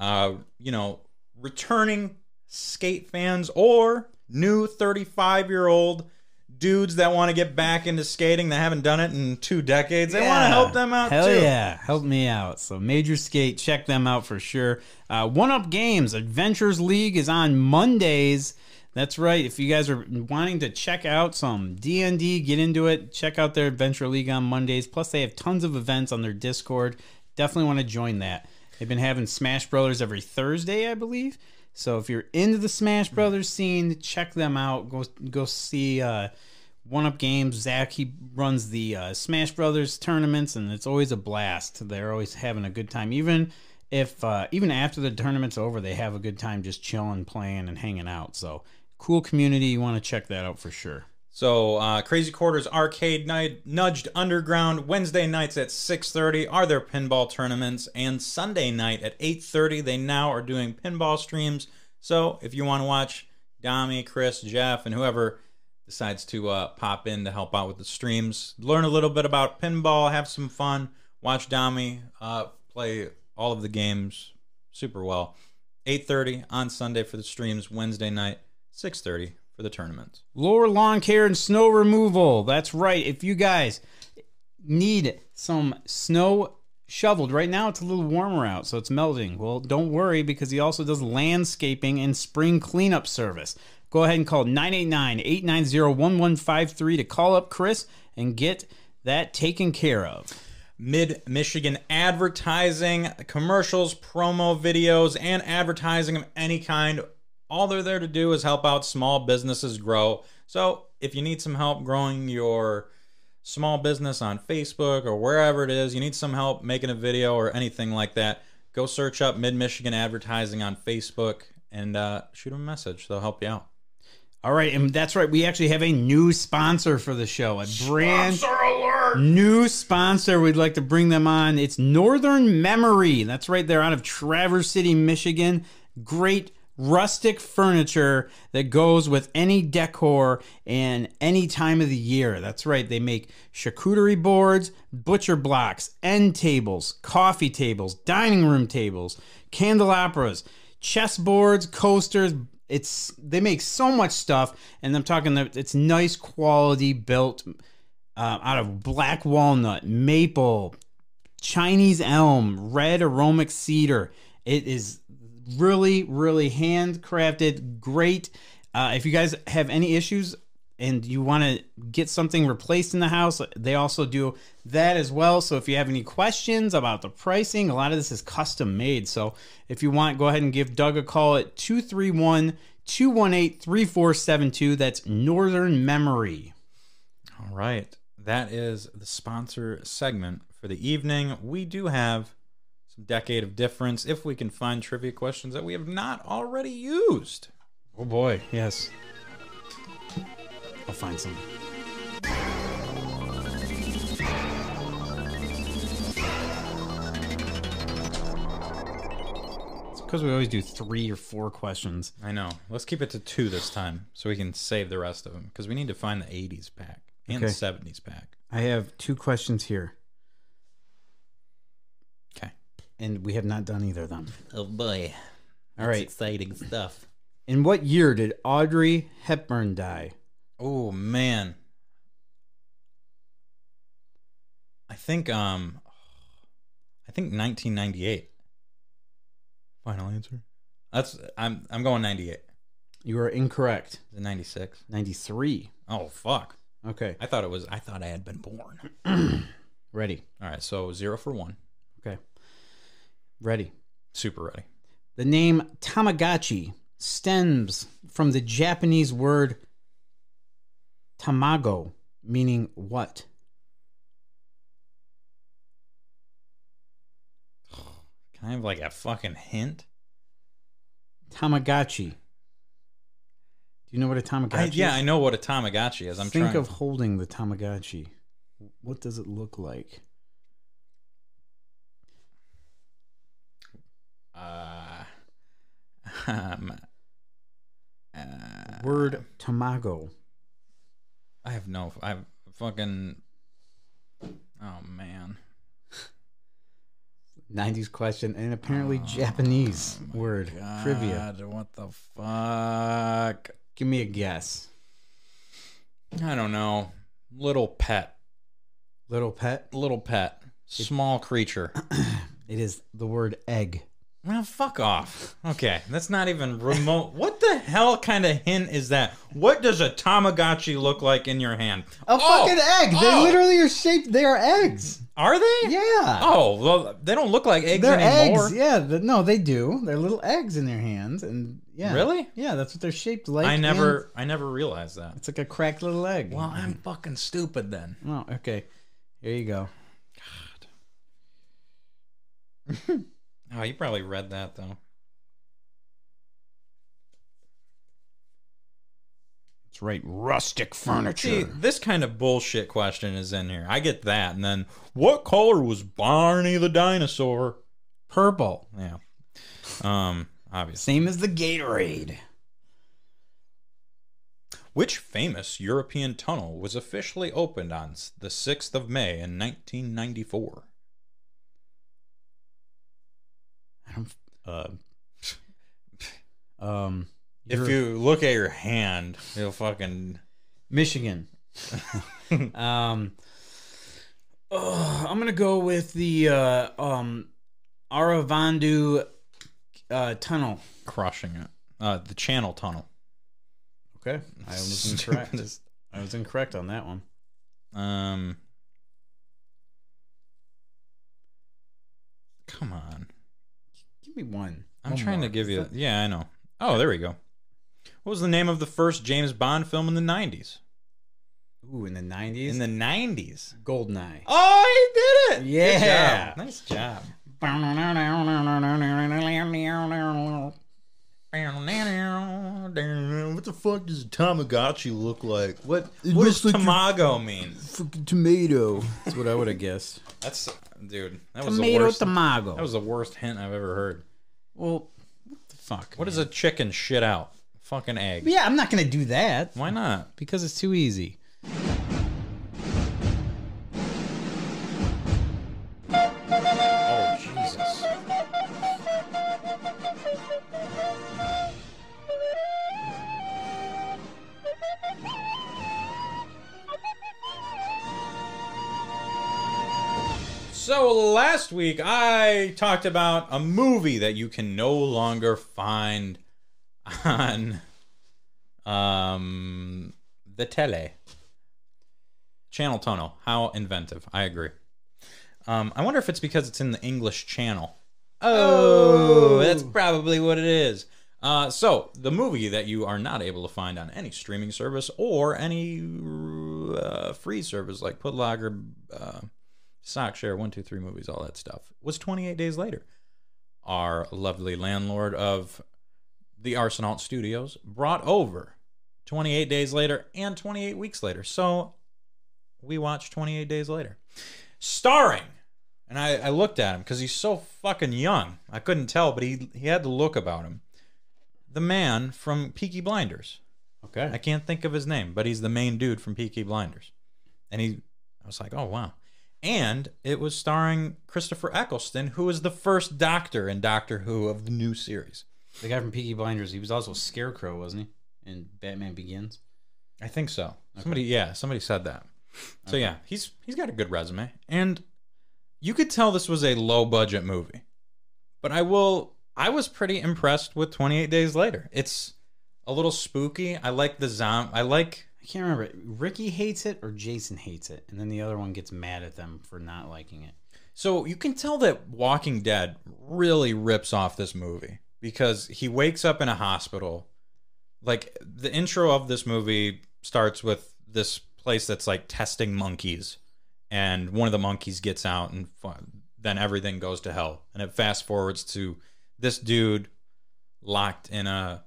uh, you know, returning skate fans or new 35 year old dudes that want to get back into skating that haven't done it in two decades. They want to help them out Hell too. yeah, help me out. So Major Skate, check them out for sure. Uh, One Up Games Adventures League is on Mondays. That's right. If you guys are wanting to check out some D&D, get into it. Check out their Adventure League on Mondays. Plus, they have tons of events on their Discord. Definitely want to join that. They've been having Smash Brothers every Thursday, I believe. So if you're into the Smash Brothers scene, check them out. Go go see uh, One Up Games. Zach he runs the uh, Smash Brothers tournaments, and it's always a blast. They're always having a good time, even if uh, even after the tournament's over, they have a good time just chilling, playing, and hanging out. So cool community. You want to check that out for sure. So uh, Crazy Quarters Arcade Night, Nudged Underground, Wednesday nights at 6.30 are their pinball tournaments, and Sunday night at 8.30 they now are doing pinball streams. So if you want to watch Dami, Chris, Jeff, and whoever decides to uh, pop in to help out with the streams, learn a little bit about pinball, have some fun, watch Dami uh, play all of the games super well. 8.30 on Sunday for the streams, Wednesday night, 6.30 for the tournaments. Lower lawn care and snow removal. That's right. If you guys need some snow shoveled, right now it's a little warmer out, so it's melting. Well, don't worry because he also does landscaping and spring cleanup service. Go ahead and call 989 890 1153 to call up Chris and get that taken care of. Mid Michigan advertising, commercials, promo videos, and advertising of any kind. All they're there to do is help out small businesses grow. So if you need some help growing your small business on Facebook or wherever it is, you need some help making a video or anything like that, go search up Mid Michigan advertising on Facebook and uh, shoot them a message. They'll help you out. All right, and that's right. We actually have a new sponsor for the show. A brand new sponsor. We'd like to bring them on. It's Northern Memory. That's right. They're out of Traverse City, Michigan. Great rustic furniture that goes with any decor and any time of the year. That's right. They make charcuterie boards, butcher blocks, end tables, coffee tables, dining room tables, candelabras, chessboards, coasters, it's they make so much stuff and i'm talking that it's nice quality built uh, out of black walnut maple chinese elm red aromatic cedar it is really really handcrafted great uh, if you guys have any issues and you want to get something replaced in the house, they also do that as well. So if you have any questions about the pricing, a lot of this is custom made. So if you want, go ahead and give Doug a call at 231 218 3472. That's Northern Memory. All right. That is the sponsor segment for the evening. We do have decade of difference if we can find trivia questions that we have not already used. Oh boy, yes. I'll find some. It's because we always do three or four questions. I know. Let's keep it to two this time so we can save the rest of them because we need to find the 80s pack and the 70s pack. I have two questions here, Okay. And we have not done either of them. Oh boy. All right. Exciting stuff. In what year did Audrey Hepburn die? Oh, man. I think um I think think 1998. Final answer. That's I'm I'm going 98. You are incorrect. Is it 96? 93. Oh fuck. Okay. I thought it was I thought I had been born. Ready. All right, so 0 for 1. Okay. Ready. Super ready. The name Tamagotchi stems from the Japanese word tamago, meaning what? Kind of like a fucking hint? Tamagotchi. Do you know what a Tamagotchi I, yeah, is? I know what a Tamagotchi is. I'm Think trying. of holding the Tamagotchi. What does it look like? Uh, um, uh, Word tamago. I have no. I have fucking. Oh man. 90s question and apparently Japanese word. Trivia. What the fuck? Give me a guess. I don't know. Little pet. Little pet. Little pet. Small creature. It is the word egg. Well, fuck off. Okay, that's not even remote. What the hell kind of hint is that? What does a Tamagotchi look like in your hand? A Oh, fucking egg. They oh. literally are shaped. They are eggs. Are they? Yeah. Oh, well, they don't look like eggs They're anymore. eggs. Yeah. the- no, they do. They're little eggs in their hands, and yeah. Really? Yeah, that's what they're shaped like. I never, I never realized that. It's like a cracked little egg. Well, I'm fucking stupid then. Oh, okay. Here you go. Oh, you probably read that though. That's right. Rustic furniture. See, this kind of bullshit question is in here. I get that, and then what color was Barney the dinosaur? Purple. Yeah. Um, obviously. Same as the Gatorade. Which famous European tunnel was officially opened on the 6th of May in 1994? I don't. Uh, um. If you look at your hand, you'll fucking. Michigan. um, oh, I'm gonna go with the uh, um, Aravandu uh, tunnel. crushing it. Uh, the Channel Tunnel. Okay, I was incorrect. I was incorrect on that one. Um. Come on. Give me one. I'm One trying more. to give you. that- Yeah, I know. Oh, there we go. What was the name of the first James Bond film in the 90s? Ooh, in the '90s. In the 90s. Goldeneye. Oh, he did it! Good Yeah. job. Nice job. What the fuck does Tamagotchi look like? What What does Tamago mean? Tomato. That's what I would have guessed. That's dude. That was the Tomato worst. tamago. That was the worst hint I've ever heard. Well, what the fuck? What does a chicken shit out? Fucking egg. Yeah, I'm not gonna do that Why not? because it's too easy. So last week I talked about a movie that you can no longer find on um the tele. Channel tunnel. How inventive. I agree. Um, I wonder if it's because it's in the English channel. Oh, that's probably what it is. Uh, so the movie that you are not able to find on any streaming service or any uh, free service like Putlocker, uh, Sockshare, One Two Three Movies, all that stuff was 28 Days Later. Our lovely landlord of the Arsenault Studios brought over 28 Days Later and 28 Weeks Later. So we watched 28 Days Later, starring and I, I looked at him because he's so fucking young. I couldn't tell, but he he had the look about him. The man from Peaky Blinders. Okay. I can't think of his name, but he's the main dude from Peaky Blinders. And he, I was like, oh wow. And it was starring Christopher Eccleston, who was the first Doctor in Doctor Who of the new series. The guy from Peaky Blinders. He was also Scarecrow, wasn't he? In Batman Begins. I think so. Somebody, yeah, somebody said that. So yeah, he's he's got a good resume, and you could tell this was a low budget movie. But I will I was pretty impressed with 28 Days Later. It's a little spooky. I like the zombie. I like can't remember. Ricky hates it or Jason hates it, and then the other one gets mad at them for not liking it. So you can tell that Walking Dead really rips off this movie because he wakes up in a hospital. Like the intro of this movie starts with this place that's like testing monkeys, and one of the monkeys gets out, and then everything goes to hell. And it fast forwards to this dude locked in a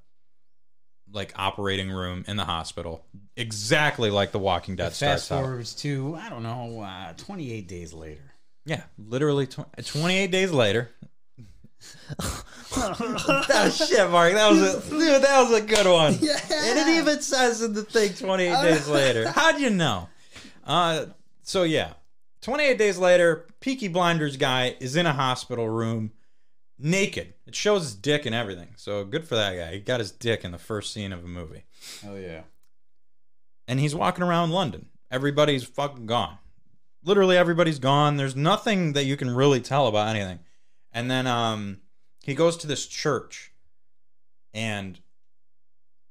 like operating room in the hospital, exactly like The Walking Dead Fast starts forwards to I don't know, uh, 28 days later. Yeah, literally tw- 28 days later. that was shit, Mark. That was a dude. That was a good one. And it even says in the thing 28 days later. How'd you know? Uh, so yeah, 28 days later, Peaky Blinders guy is in a hospital room, naked. It shows his dick and everything. So good for that guy. He got his dick in the first scene of a movie, Oh yeah. and he's walking around London. Everybody's fucking gone. Literally everybody's gone. There's nothing that you can really tell about anything. And then um he goes to this church and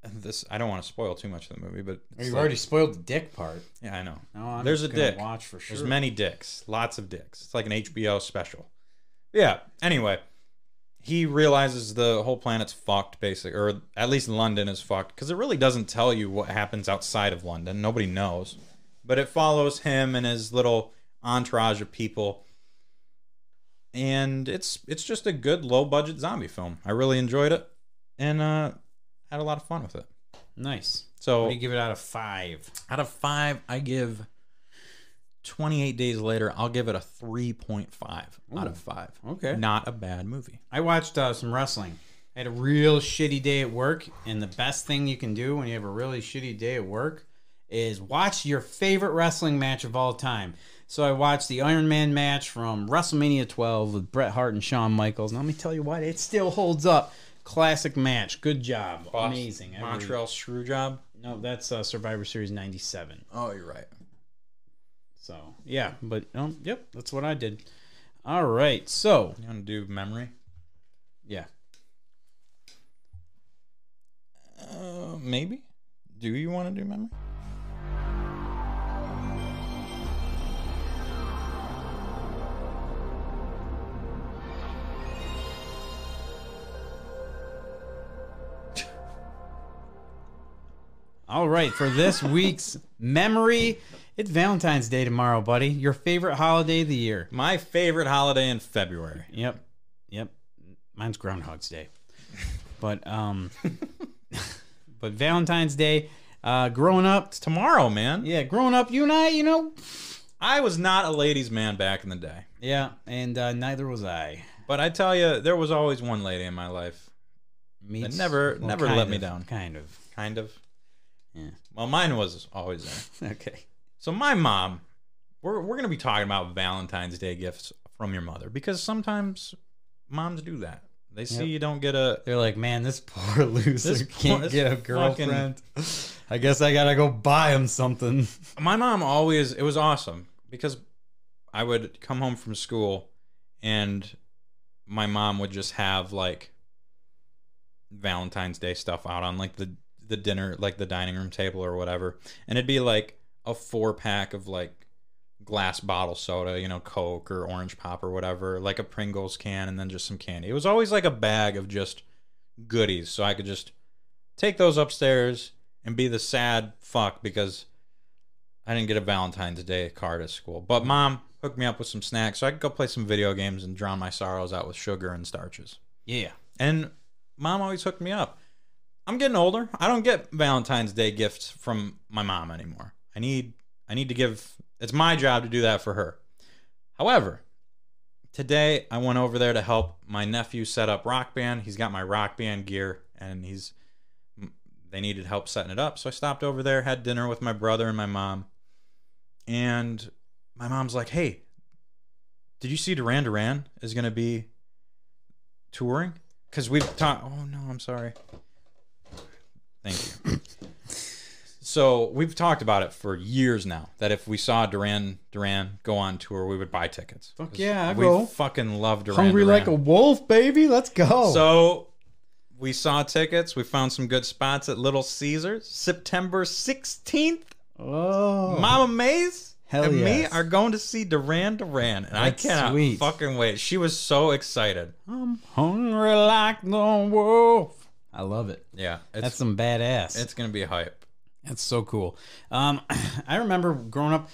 this I don't want to spoil too much of the movie, but You've like- already spoiled the dick part. yeah, I know. No, I'm There's a dick. Watch for sure. There's many dicks, lots of dicks. It's like an HBO special. Yeah. Anyway, he realizes the whole planet's fucked, basically, or at least London is fucked, because it really doesn't tell you what happens outside of London. Nobody knows, but it follows him and his little entourage of people, and it's it's just a good low budget zombie film. I really enjoyed it, and uh, had a lot of fun with it. Nice. So What do you give it out of five? out of five, I give 28 Days Later, I'll give it a 3.5 out of five. Okay. Not a bad movie. I watched uh, some wrestling. I had a real shitty day at work, and the best thing you can do when you have a really shitty day at work is watch your favorite wrestling match of all time. So I watched the Iron Man match from WrestleMania 12 with Bret Hart and Shawn Michaels. And let me tell you what, it still holds up. Classic match. Good job. Amazing. Every- Montreal Screwjob. No, that's uh, Survivor Series 97. Oh, you're right. So, yeah. But, um, yep, that's what I did. All right. So, You want to do memory? yeah. Uh, maybe. Do you want to do memory? All right, for this week's memory, it's Valentine's Day tomorrow, buddy. Your favorite holiday of the year. My favorite holiday in February. Yep. Yep. Mine's Groundhog's Day. But um but Valentine's Day, uh growing up, It's tomorrow, man. yeah, growing up, you and I, you know, I was not a ladies' man back in the day. yeah, and uh neither was I. But I tell you, there was always one lady in my life. Me never- never kind let me down. Kind of. Kind of. Yeah. Well, mine was always there. Okay. So my mom, we're we're gonna be talking about Valentine's Day gifts from your mother because sometimes moms do that. They see Yep. you don't get a They're like, man, this poor loser This can't poor- get a fucking- girlfriend. I guess I gotta go buy him something. my mom always it was awesome because I would come home from school and my mom would just have like Valentine's Day stuff out on like the the dinner like the dining room table or whatever and it'd be like a four pack of like glass bottle soda, you know, Coke or orange pop or whatever, like a Pringles can and then just some candy. It was always like a bag of just goodies so I could just take those upstairs and be the sad fuck because I didn't get a Valentine's Day card at school. But mom hooked me up with some snacks so I could go play some video games and drown my sorrows out with sugar and starches. Yeah. And mom always hooked me up. I'm getting older. I don't get Valentine's Day gifts from my mom anymore. I need I need to give it's my job to do that for her. However, today I went over there to help my nephew set up rock band. He's got my rock band gear and he's they needed help setting it up. So I stopped over there, had dinner with my brother and my mom. And my mom's like, "Hey, did you see Duran Duran is going to be touring?" Cuz we've talked Oh no, I'm sorry. Thank you. So we've talked about it for years now. That if we saw Duran Duran go on tour, we would buy tickets. Fuck yeah, I'd we go. fucking love Duran. Hungry Duran. like a wolf, baby. Let's go. So we saw tickets. We found some good spots at Little Caesars. September sixteenth, oh, Mama Mays Hell and me are going to see Duran Duran, and I cannot sweet. fucking wait. She was so excited. I'm hungry like the wolf. I love it. Yeah, it's That's some badass. it's gonna be hype. That's so cool. Um, I remember growing up,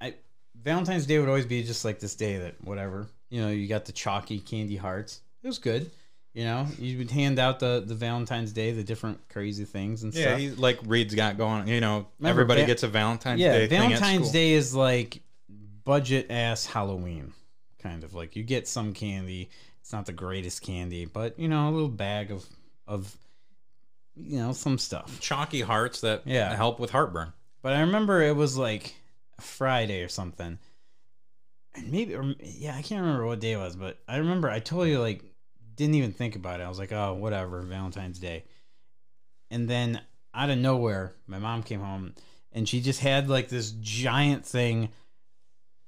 I Valentine's Day would always be just like this day that whatever you know. You got the chalky candy hearts. It was good. You know, you would hand out the the Valentine's Day, the different crazy things and Yeah, stuff. he, like Reed's got going. You know, Remember, everybody Va- gets a Valentine's yeah, Day. Valentine's. Day is like budget ass Halloween, kind of like you get some candy. It's not the greatest candy, but you know, a little bag of of you know some stuff. chalky hearts that Yeah. help with heartburn. But I remember it was like Friday or something. And maybe, or yeah, I can't remember what day it was, but I remember I totally like didn't even think about it. I was like, oh, whatever, Valentine's Day. And then out of nowhere, my mom came home and she just had like this giant thing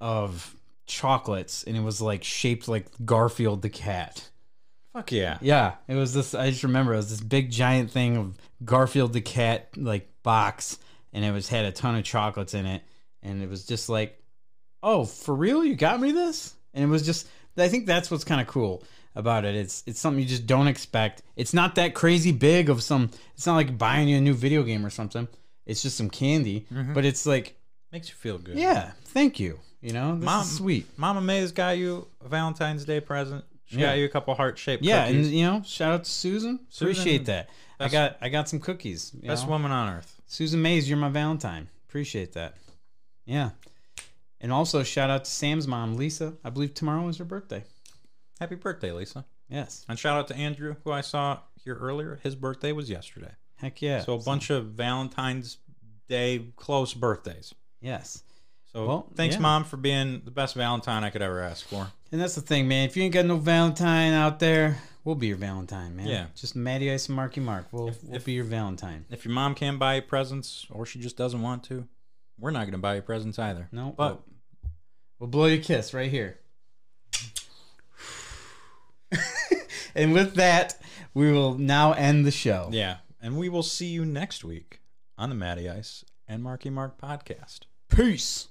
of chocolates and it was like shaped like Garfield the cat. Fuck yeah. Yeah, it was this. I just remember it was this big giant thing of Garfield the cat like box, and it was had a ton of chocolates in it, and it was just like, oh, for real, you got me this, and it was just. I think that's what's kind of cool about it. It's it's something you just don't expect. It's not that crazy big of some. It's not like buying you a new video game or something. It's just some candy, mm-hmm. but it's like, Makes you feel good. yeah, thank you. You know, this Mom- is sweet. Mama May's got you a Valentine's Day present. She Yeah. got you a couple heart shaped Yeah, cookies. and you know, shout out to Susan. Susan, Appreciate that. I got I got some cookies. you Best know? woman on earth. Susan Mays, you're my Valentine. Appreciate that. Yeah. And also shout out to Sam's mom, Lisa. I believe tomorrow is her birthday. Happy birthday, Lisa. Yes. And shout out to Andrew, who I saw here earlier. His birthday was yesterday. Heck yeah. So a bunch of Valentine's Day close birthdays. Yes. So Well, thanks, yeah. Mom, for being the best Valentine I could ever ask for. And that's the thing, man. If you ain't got no Valentine out there, we'll be your Valentine, man. Yeah. Just Matty Ice and Marky Mark. We'll, we'll if- be your Valentine. If your mom can't buy you presents, or she just doesn't want to, we're not going to buy you presents either. No, but we'll, we'll blow you a kiss right here. and with that, we will now end the show. yeah, and we will see you next week on the Matty Ice and Marky Mark podcast. Peace.